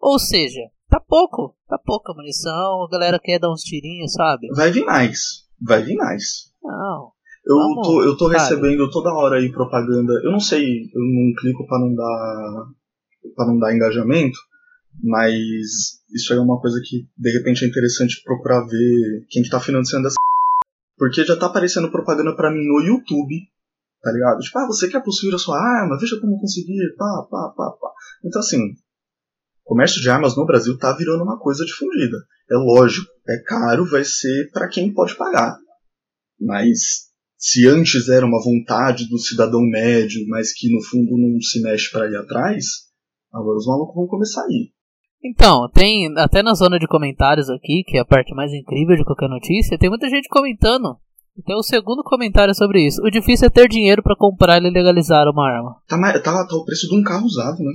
Ou seja, tá pouco, tá pouca munição, a galera quer dar uns tirinhos, sabe?
Vai vir mais. Vai vir mais.
Não.
Eu
Vamos,
tô, eu tô
sabe?
recebendo toda hora aí propaganda. Eu não sei, eu não clico pra não dar para não dar engajamento, mas isso aí é uma coisa que de repente é interessante procurar ver quem que tá financiando essa porque já tá aparecendo propaganda pra mim no YouTube, tá ligado? Tipo, ah, você quer possuir a sua arma? Veja como conseguir, pá, pá, pá, pá. Então assim, comércio de armas no Brasil tá virando uma coisa difundida. É lógico, é caro, vai ser para quem pode pagar. Mas se antes era uma vontade do cidadão médio, mas que no fundo não se mexe para ir atrás, agora os malucos vão começar a ir.
Então, tem até na zona de comentários aqui, que é a parte mais incrível de qualquer notícia, tem muita gente comentando. Então, o segundo comentário é sobre isso. O difícil é ter dinheiro pra comprar e legalizar uma arma.
Tá, tá, tá o preço de um carro usado, né?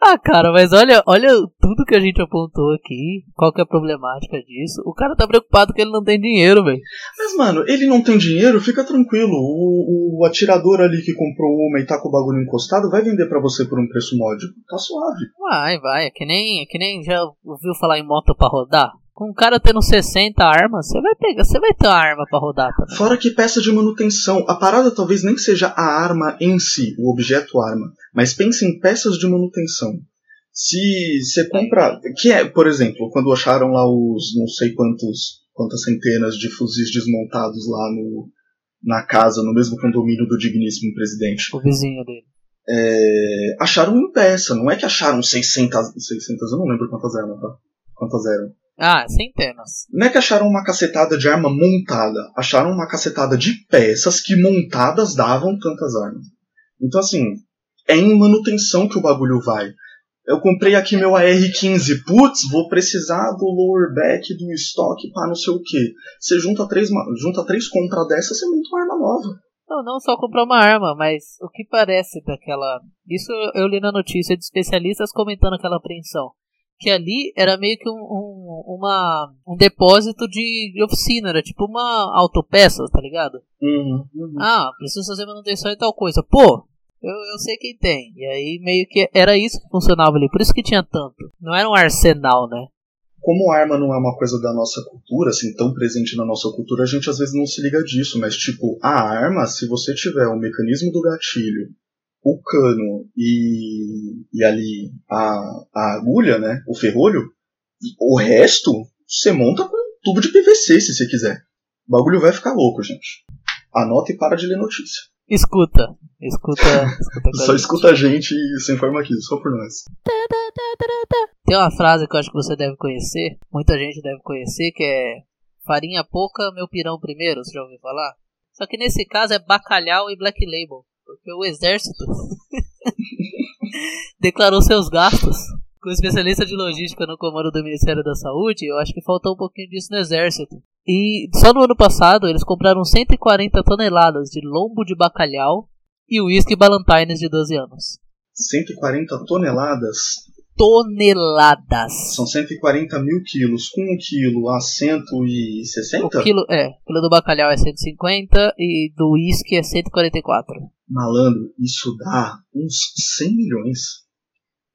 Ah, cara, mas olha, olha tudo que a gente apontou aqui, qual que é a problemática disso. O cara tá preocupado que ele não tem dinheiro, velho.
Mas, mano, ele não tem dinheiro, fica tranquilo. O, o atirador ali que comprou uma e tá com o bagulho encostado vai vender pra você por um preço módico. Tá suave.
Vai, vai, é que nem, é que nem já ouviu falar em moto pra rodar? Com um cara tendo 60 armas, você vai pegar, você vai ter uma arma pra rodar também.
Fora que peça de manutenção. A parada talvez nem seja a arma em si, o objeto arma. Mas pense em peças de manutenção. Se você compra. Que é, por exemplo, quando acharam lá os não sei quantos. quantas centenas de fuzis desmontados lá no, na casa, no mesmo condomínio do digníssimo presidente.
O vizinho dele.
É, acharam em peça, não é que acharam 600, 600 eu não lembro quantas eram, tá? Quantas eram.
Ah, centenas.
Não é que acharam uma cacetada de arma montada, acharam uma cacetada de peças que montadas davam tantas armas. Então, assim, é em manutenção que o bagulho vai. Eu comprei aqui meu AR-15, putz, vou precisar do lower back, do estoque, pá, não sei o que. Você junta três, junta três compras dessas, você monta uma arma nova.
Não, não só comprar uma arma, mas o que parece daquela. Isso eu li na notícia de especialistas comentando aquela apreensão. Que ali era meio que um, um, uma, um depósito de, de oficina, era tipo uma autopeça, tá ligado?
Uhum, uhum.
Ah, preciso fazer manutenção e tal coisa. Pô, eu, eu sei quem tem. E aí meio que era isso que funcionava ali. Por isso que tinha tanto. Não era um arsenal, né?
Como arma não é uma coisa da nossa cultura, assim, tão presente na nossa cultura, a gente às vezes não se liga disso, mas tipo, a arma, se você tiver o mecanismo do gatilho, o cano e, e ali a, a agulha, né, o ferrolho, o resto você monta com um tubo de PVC se você quiser. O bagulho vai ficar louco, gente. Anota e para de ler notícia.
Escuta. Escuta. escuta
Só escuta a gente e se informa aqui, só por nós.
Tem uma frase que eu acho que você deve conhecer, muita gente deve conhecer, que é farinha pouca, meu pirão primeiro, você já ouviu falar? Só que nesse caso é bacalhau e black label, porque o exército declarou seus gastos. Com especialista de logística no comando do Ministério da Saúde, eu acho que faltou um pouquinho disso no exército. E só no ano passado eles compraram 140 toneladas de lombo de bacalhau e uísque Ballantines de 12 anos.
140 toneladas
Toneladas!
são 140 mil quilos. Com um quilo a
O
160?
quilo, é, o quilo do bacalhau é 150 e do uísque é 144.
Malandro, isso dá uns 100 milhões.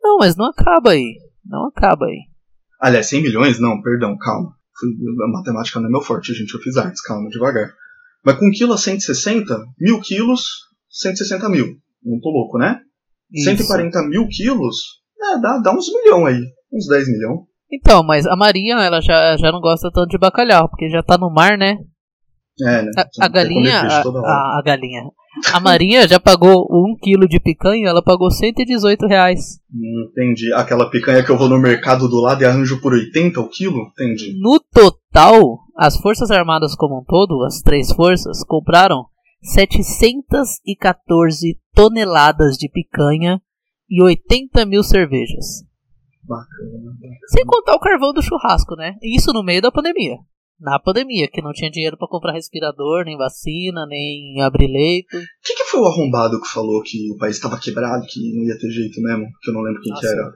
Não, mas não acaba aí. Não acaba aí.
Aliás, 100 milhões? Não, perdão, calma. A matemática não é meu forte, gente. Eu fiz artes, calma, devagar. Mas com um quilo a 160, mil quilos, 160 mil. Não tô louco, né?
Isso.
140 mil quilos, é, dá, dá uns milhão aí. Uns 10 milhão.
Então, mas a Maria, ela já, já não gosta tanto de bacalhau, porque já tá no mar, né?
É, né?
A, a galinha. A, a- a galinha. A Marinha já pagou um quilo de picanha, ela pagou 118 reais.
Hum, Entendi. Aquela picanha que eu vou no mercado do lado e arranjo por 80 o quilo? Entendi.
No total, as Forças Armadas como um todo, as três forças, compraram 714 toneladas de picanha e 80 mil cervejas.
Bacana.
Sem contar o carvão do churrasco, né? Isso no meio da pandemia. Na pandemia, que não tinha dinheiro pra comprar respirador, nem vacina, nem abrir leito.
O que, que foi o arrombado que falou que o país estava quebrado, que não ia ter jeito mesmo? Que eu não lembro quem que
Nossa.
era.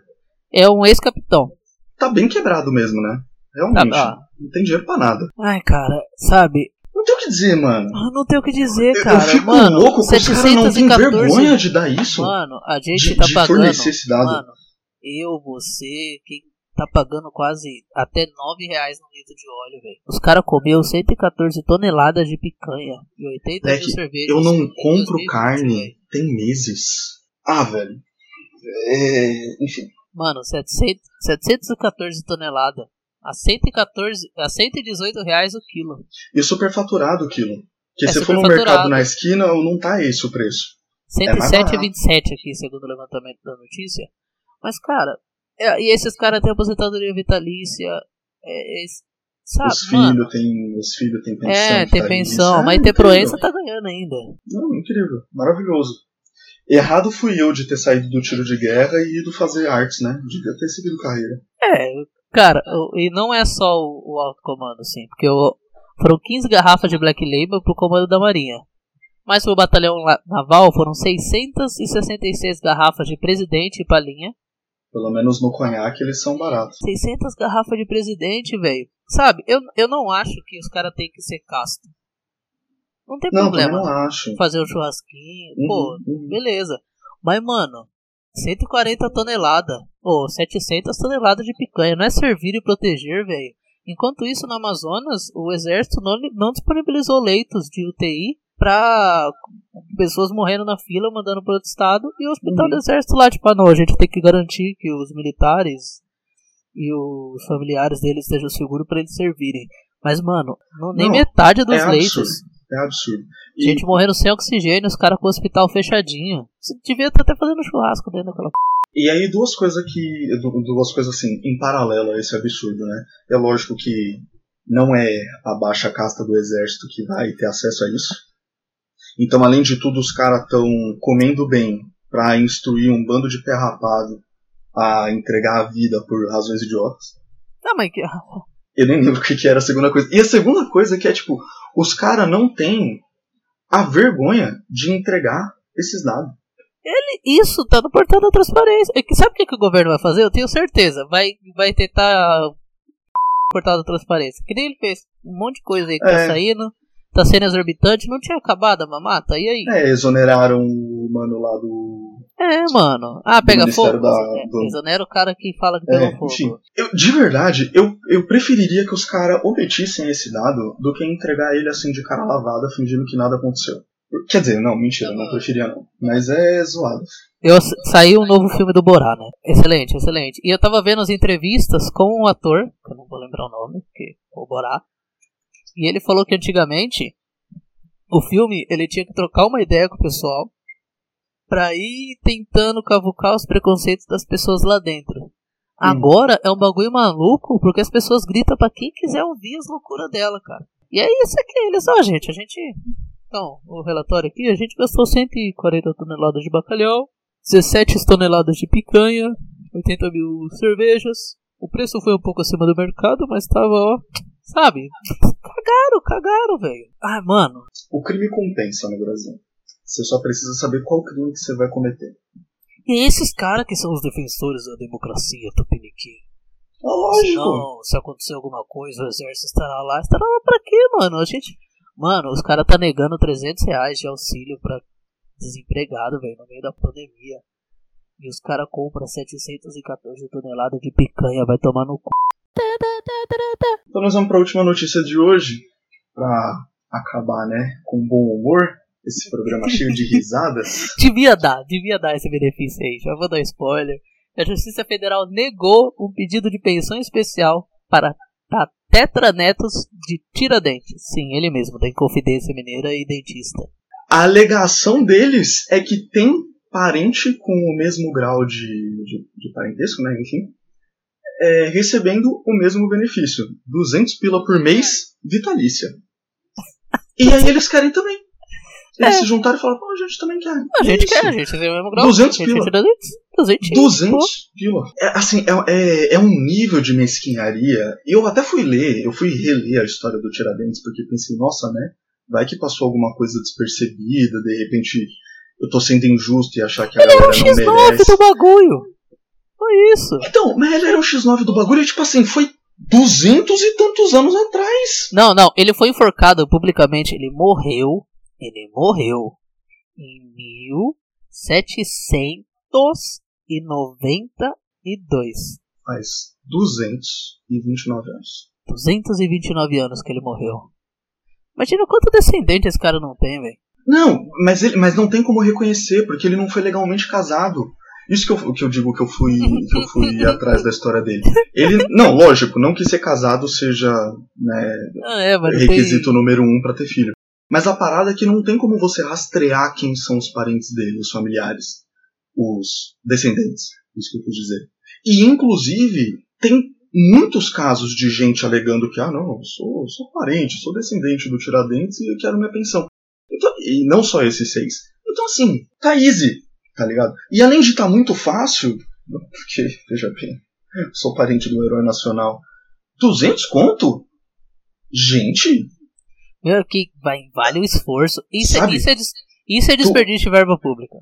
É um ex-capitão.
Tá bem quebrado mesmo, né? Realmente.
Tá, tá.
Não tem dinheiro pra nada.
Ai, cara, sabe?
Não tem o que dizer, mano.
Eu não tenho o que dizer, cara.
eu fico
mano,
louco que os caras não têm
714
vergonha de dar isso.
Mano, a gente
de,
tá
de
pagando.
esse dado.
Mano, eu, você, quem tá pagando quase até 9 reais no litro de óleo, velho. Os caras comeu 114 toneladas de picanha e 80
É
mil cervejas.
eu não compro
2020,
carne tem meses. Ah, velho. É, enfim.
Mano, 700, 714 toneladas. A 114, a 118 reais o quilo.
E superfaturado o quilo. Porque
É
se for no mercado na esquina, não tá esse o preço. É mais
107,27 aqui, segundo o levantamento da notícia. Mas, cara, é- e esses caras têm aposentadoria vitalícia. É, é- sabe,
os filhos têm os filhos têm pensão.
É, tem pensão,
É
mas ter
incrível.
proença tá ganhando ainda.
Não, incrível. Maravilhoso. Errado fui eu de ter saído do tiro de guerra e ido fazer artes, né? Devia ter seguido carreira.
É, cara, e não é só o, o alto comando, assim, porque o- foram 15 garrafas de Black Label pro comando da Marinha. Mas pro batalhão naval foram 666 garrafas de presidente e palinha.
Pelo menos no conhaque eles são baratos.
600 garrafas de presidente, velho. Sabe, eu, eu não acho que os caras têm que ser casto. Não tem
Não,
problema.
não acho.
Fazer um churrasquinho, pô,
Uhum, uhum.
beleza. Mas, mano, 140 toneladas, ou 700 toneladas de picanha, não é servir e proteger, velho. Enquanto isso, no Amazonas, o exército não, não disponibilizou leitos de UTI pra pessoas morrendo na fila, mandando para outro estado, e o hospital
Uhum.
do exército lá, tipo, ah, não, a gente tem que garantir que os militares e os familiares deles estejam seguros pra eles servirem. Mas, mano, não, nem
Não,
metade dos
é
leitos.
absurdo. É absurdo. E,
Gente morrendo sem oxigênio, os caras com o hospital fechadinho. Você devia estar até fazendo churrasco dentro daquela.
e aí duas coisas que. du- Duas coisas assim, em paralelo a esse absurdo, né? É lógico que não é a baixa casta do exército que vai ter acesso a isso. Então, além de tudo, os caras estão comendo bem pra instruir um bando de pé rapado a entregar a vida por razões idiotas.
Não, mas que.
Eu nem lembro o que, que era a segunda coisa. E a segunda coisa que é tipo, os caras não têm a vergonha de entregar esses dados.
Ele, isso tá no portal da transparência. É que sabe o que, que o governo vai fazer? Eu tenho certeza. Vai, vai tentar portal da transparência. Que nem ele fez. Um monte de coisa aí que tá
É.
saindo. Tá sendo exorbitante. Não tinha acabado a mamata? E aí?
É, exoneraram o mano lá do.
É, mano. Ah, pega fogo.
da-
É, Exonera o cara que fala que
É,
pegou fogo.
enfim. Eu, de verdade, eu, eu preferiria que os caras omitissem esse dado do que entregar ele assim de cara lavada, fingindo que nada aconteceu. Quer dizer, não, mentira, não preferia não. Mas é zoado.
Eu sa- saiu um novo filme do Borá, né? Excelente, excelente. E eu tava vendo as entrevistas com um ator, que eu não vou lembrar o nome, porque é o Borá. E ele falou que antigamente o filme ele tinha que trocar uma ideia com o pessoal pra ir tentando cavucar os preconceitos das pessoas lá dentro. Agora é um bagulho maluco porque as pessoas gritam pra quem quiser ouvir as loucuras dela, cara. E é isso aqui, eles, ó, gente, a gente. Então, o relatório aqui, a gente gastou 140 toneladas de bacalhau, 17 toneladas de picanha, 80 mil cervejas. O preço foi um pouco acima do mercado, mas tava, ó, sabe? Cagaram, cagaram, velho. Ah, mano.
O crime compensa no Brasil. Você só precisa saber qual crime que você vai cometer.
E esses caras que são os defensores da democracia, Tupiniquim?
Ah, lógico.
Não, se acontecer alguma coisa, o exército estará lá. Estará lá pra quê, mano? A gente. Mano, os caras tá negando 300 reais de auxílio pra desempregado, velho, no meio da pandemia. E os caras compram 714 toneladas de picanha, vai tomar no cu.
Então nós vamos para a última notícia de hoje, pra acabar, né, com bom humor. Esse programa cheio de risadas.
Devia dar, devia dar esse benefício aí. Já vou dar spoiler. A Justiça Federal negou um pedido de pensão especial para tetranetos de Tiradentes. Sim, ele mesmo, da Inconfidência Mineira e dentista.
A alegação deles é que tem parente com o mesmo grau de, de, de parentesco, né, enfim, é, recebendo o mesmo benefício. 200 pila por mês, vitalícia. E aí eles querem também. Eles
É.
se juntaram e falaram, pô, a gente também quer.
A gente
Isso.
quer, a gente tem o mesmo grau.
200
a gente é
pila.
Tiradentes. 200,
200 pila. É, assim, é, é, é um nível de mesquinharia. E eu até fui ler, eu fui reler a história do Tiradentes, porque pensei, nossa, né? Vai que passou alguma coisa despercebida, de repente eu tô sendo injusto e achar que a
Ele era
não
X9
merece.
do bagulho. Foi isso.
Então, mas ele era um X9 do bagulho e tipo assim, foi 200 e tantos anos atrás.
Não, não, ele foi enforcado publicamente, ele morreu, ele morreu em 1792.
Faz 229 anos.
229 anos que ele morreu. Imagina quanto descendente esse cara não tem, velho.
Não, mas, ele, mas não tem como reconhecer, porque ele não foi legalmente casado. Isso que eu, que eu digo que eu fui que eu fui atrás da história dele. Ele, não, lógico, não que ser casado seja né,
Ah, é,
requisito
tem...
número um pra ter filho. Mas a parada é que não tem como você rastrear quem são os parentes dele, os familiares, os descendentes, isso que eu quis dizer. E inclusive tem muitos casos de gente alegando que ah não, eu sou, eu sou parente, sou descendente do Tiradentes e eu quero minha pensão. Então, e não só esses seis. Então assim, tá easy, tá ligado? E além de estar muito fácil, porque veja bem, sou parente do herói nacional, 200 conto? Gente,
Meu, que vai, vale o esforço. Isso, é,
Sabe?
isso, é, des- isso é desperdício de verba pública.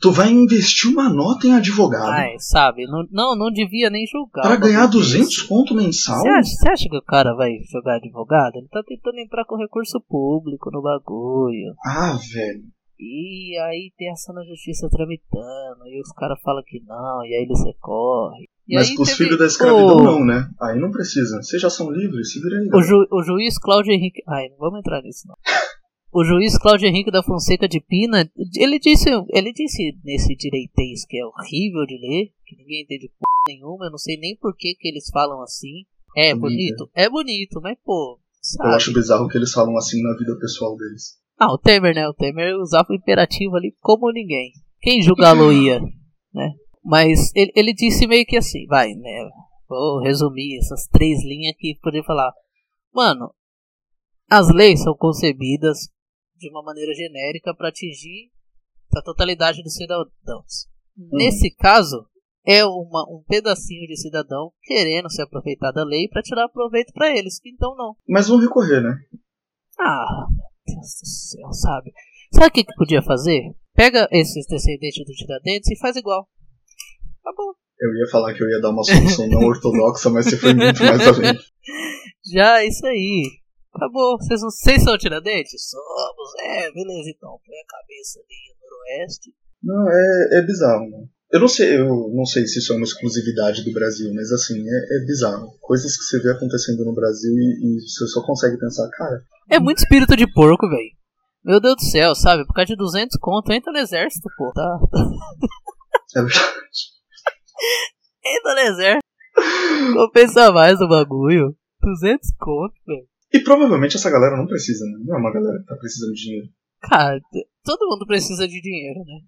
tu vai investir uma nota em advogado
Ai, sabe, não, não, não devia nem julgar.
pra
um
ganhar
bagulho
200
desse.
conto mensal?
Você acha, você acha que o cara vai jogar advogado? Ele tá tentando entrar com recurso público no bagulho.
Ah, velho.
E aí tem ação na justiça tramitando, e os caras falam que não, e aí eles recorrem. E
Mas pros
teve
filhos da escravidão
o,
não, né? Aí não precisa. Vocês já são livres, se virem aí.
O, ju, o juiz Cláudio Henrique. Ai, não vamos entrar nisso não. O juiz Cláudio Henrique da Fonseca de Pina, ele disse, ele disse nesse direitês que é horrível de ler, que ninguém entende p nenhuma, eu não sei nem por que, que eles falam assim. É
Bonito.
bonito, é bonito, mas pô,
Eu acho
sabe?
bizarro que eles falam assim na vida pessoal deles.
Ah, o Temer, né? O Temer usava o imperativo ali como ninguém. Quem julgá-lo-ia, né? Mas ele, ele disse meio que assim, vai, né? Vou resumir essas três linhas que poderia falar. Mano, as leis são concebidas de uma maneira genérica para atingir a totalidade dos cidadãos. Nesse caso, é uma, um pedacinho de cidadão querendo se aproveitar da lei para tirar proveito para eles. Então não.
Mas vão recorrer, né?
Ah, Deus do céu, sabe? Sabe o que, que podia fazer? Pega esses descendentes do Tiradentes e faz igual. Tá bom.
Eu ia falar que eu ia dar uma solução não ortodoxa, mas você foi muito mais além.
Já, isso aí. Acabou. Vocês, não, vocês são Tiradentes? Somos. É, beleza então. Põe a cabeça ali no noroeste.
Não, é, é bizarro, né? Eu não sei, eu não sei se isso é uma exclusividade do Brasil, mas assim, é, é bizarro. Coisas que você vê acontecendo no Brasil e, e você só consegue pensar, cara.
É muito espírito de porco, velho. Meu Deus do céu, sabe? Por causa de 200 conto, entra no exército, pô, tá?
É verdade.
No exército. Compensa mais o bagulho. 200 conto, velho.
E provavelmente essa galera não precisa, né? Não é uma galera que tá precisando de dinheiro.
Cara, todo mundo precisa de dinheiro, né?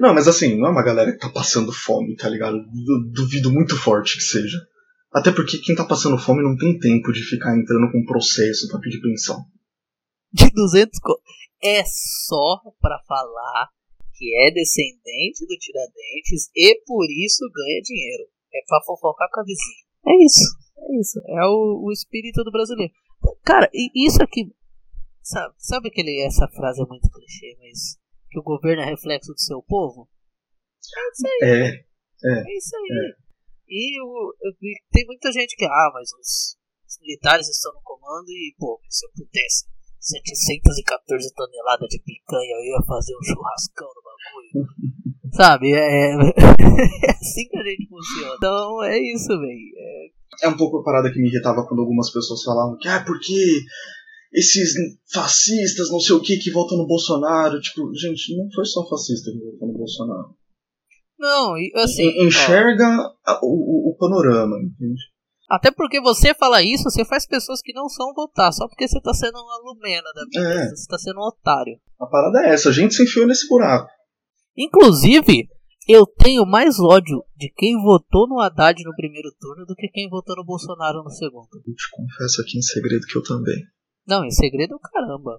Não, mas assim, não é uma galera que tá passando fome, tá ligado? Du- Duvido muito forte que seja. Até porque quem tá passando fome não tem tempo de ficar entrando com processo pra pedir pensão.
De 200 conto. É só pra falar que é descendente do Tiradentes e por isso ganha dinheiro. É pra fofocar com a vizinha. É isso. É isso. É o, o espírito do brasileiro. Cara, e isso aqui. Sabe, sabe aquele. Essa frase é muito clichê, mas. Que o governo é reflexo do seu povo? É isso aí.
É,
É isso aí. E o- eu vi- tem muita gente que, ah, mas os, os militares estão no comando e, pô, se eu pudesse 714 toneladas de picanha, eu ia fazer um churrascão no. Sabe? É, é assim que a gente funciona. Então é isso, velho.
é um pouco a parada que me irritava quando algumas pessoas falavam que, ah, porque esses fascistas, não sei o que, que votam no Bolsonaro. Tipo, gente, não foi só fascista que votou no Bolsonaro.
Não, assim.
En-
ó,
Enxerga o, o- o panorama, entende?
até porque você fala isso, você faz pessoas que não são votar, só porque você tá sendo uma lumena da vida.
É.
Você tá sendo um otário.
A parada é essa, a gente se enfiou nesse buraco.
Inclusive, eu tenho mais ódio de quem votou no Haddad no primeiro turno do que quem votou no Bolsonaro no segundo.
Eu te confesso aqui em segredo que eu também.
Não, em segredo, caramba.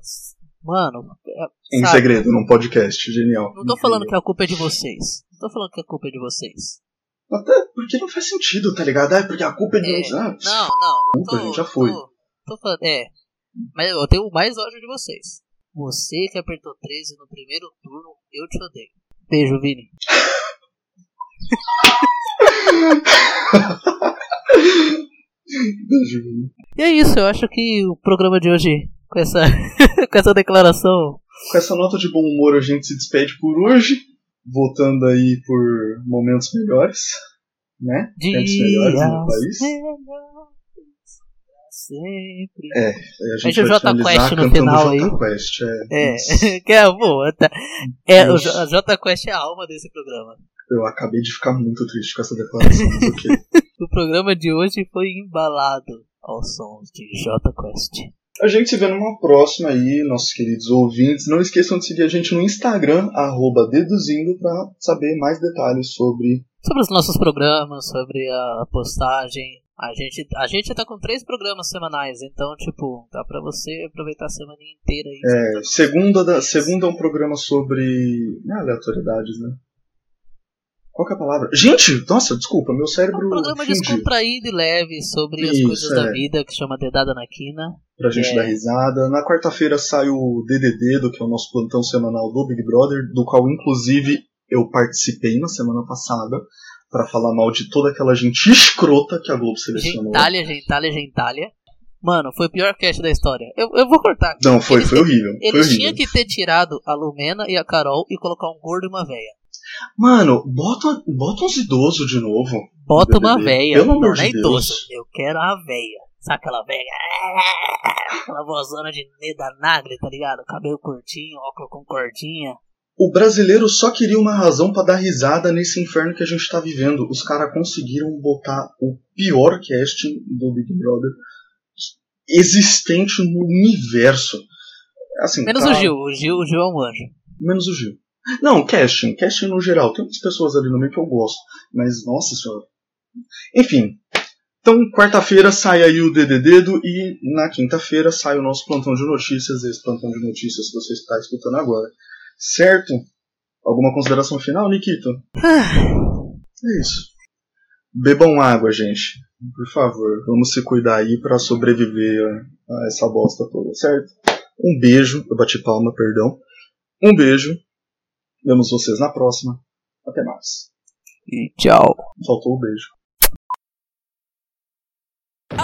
Mano, é,
Em
sabe,
segredo, num podcast, genial.
Não tô falando que a culpa é de vocês. Não tô falando que a culpa é de vocês.
Até porque não faz sentido, tá ligado? Ah, porque a culpa é de
É,
nós. Ah,
Não, não. não
Desculpa,
tô-
gente, já foi.
Tô, tô falando, é. Mas eu tenho mais ódio de vocês. Você que apertou 13 no primeiro turno, eu te odeio. Beijo, Vini. E é isso, eu acho que o programa de hoje, com essa, com essa declaração,
Com essa nota de bom humor a gente se despede por hoje. Voltando aí por momentos melhores, né? Tempos melhores no país.
melhores sempre.
É, a gente
o
vai
Jota Quest no final
Jota
aí.
Quest, é.
É, que é, pô, tá- é, o
Isso.
J- a J Quest é a alma desse programa.
Eu acabei de ficar muito triste com essa declaração.
O programa de hoje foi embalado aos sons de J Quest.
A gente se vê numa próxima aí, nossos queridos ouvintes. Não esqueçam de seguir a gente no Instagram, arroba deduzindo, pra saber mais detalhes sobre.
Sobre os nossos programas, sobre a postagem. A gente, a gente tá com três programas semanais, então, tipo, dá pra você aproveitar a semana inteira aí.
É, segunda, da, segunda é um programa sobre. Não é aleatoriedades, né? Qual que é a palavra? Gente, nossa, desculpa, meu
É
cérebro
um programa
fingiu
descontraído e leve sobre as
Isso,
coisas
é.
da vida, que chama Dedada na Quina.
pra gente
É.
dar risada. Na quarta-feira sai o DDD, do que é o nosso plantão semanal do Big Brother, do qual inclusive eu participei na semana passada pra falar mal de toda aquela gente escrota que a Globo selecionou.
Gentalha, gentalha, gentalha. Mano, foi o pior cast da história. Eu, eu vou cortar.
Não, foi,
Eles
foi horrível. Foi
Eles
horrível.
tinham que ter tirado a Lumena e a Carol e colocar um gordo e uma véia.
Mano, bota, bota uns idosos de novo.
Bota uma véia.
Pelo
não,
amor
não é
de
idoso.
Deus.
Eu quero a véia. Sabe aquela véia? Aquela vozona de Neda Nagre, tá ligado? Cabelo curtinho, óculos com cordinha.
O brasileiro só queria uma razão pra dar risada nesse inferno que a gente tá vivendo. Os caras conseguiram botar o pior casting do Big Brother existente no universo. Assim,
Menos
tá-
o Gil. O Gil, o Gil é um anjo.
Menos o Gil. Não, casting. Casting no geral. Tem muitas pessoas ali no meio que eu gosto. Mas, nossa senhora. Enfim. Então, quarta-feira sai aí o DDD e na quinta-feira sai o nosso plantão de notícias. Esse plantão de notícias que você está escutando agora. Certo? Alguma consideração final, Nikito? É isso. Bebam água, gente. Por favor, vamos se cuidar aí para sobreviver a- essa bosta toda, certo? Um beijo, eu bati palma, perdão. Um beijo. Vemos vocês na próxima. Até mais.
E tchau.
Faltou o beijo.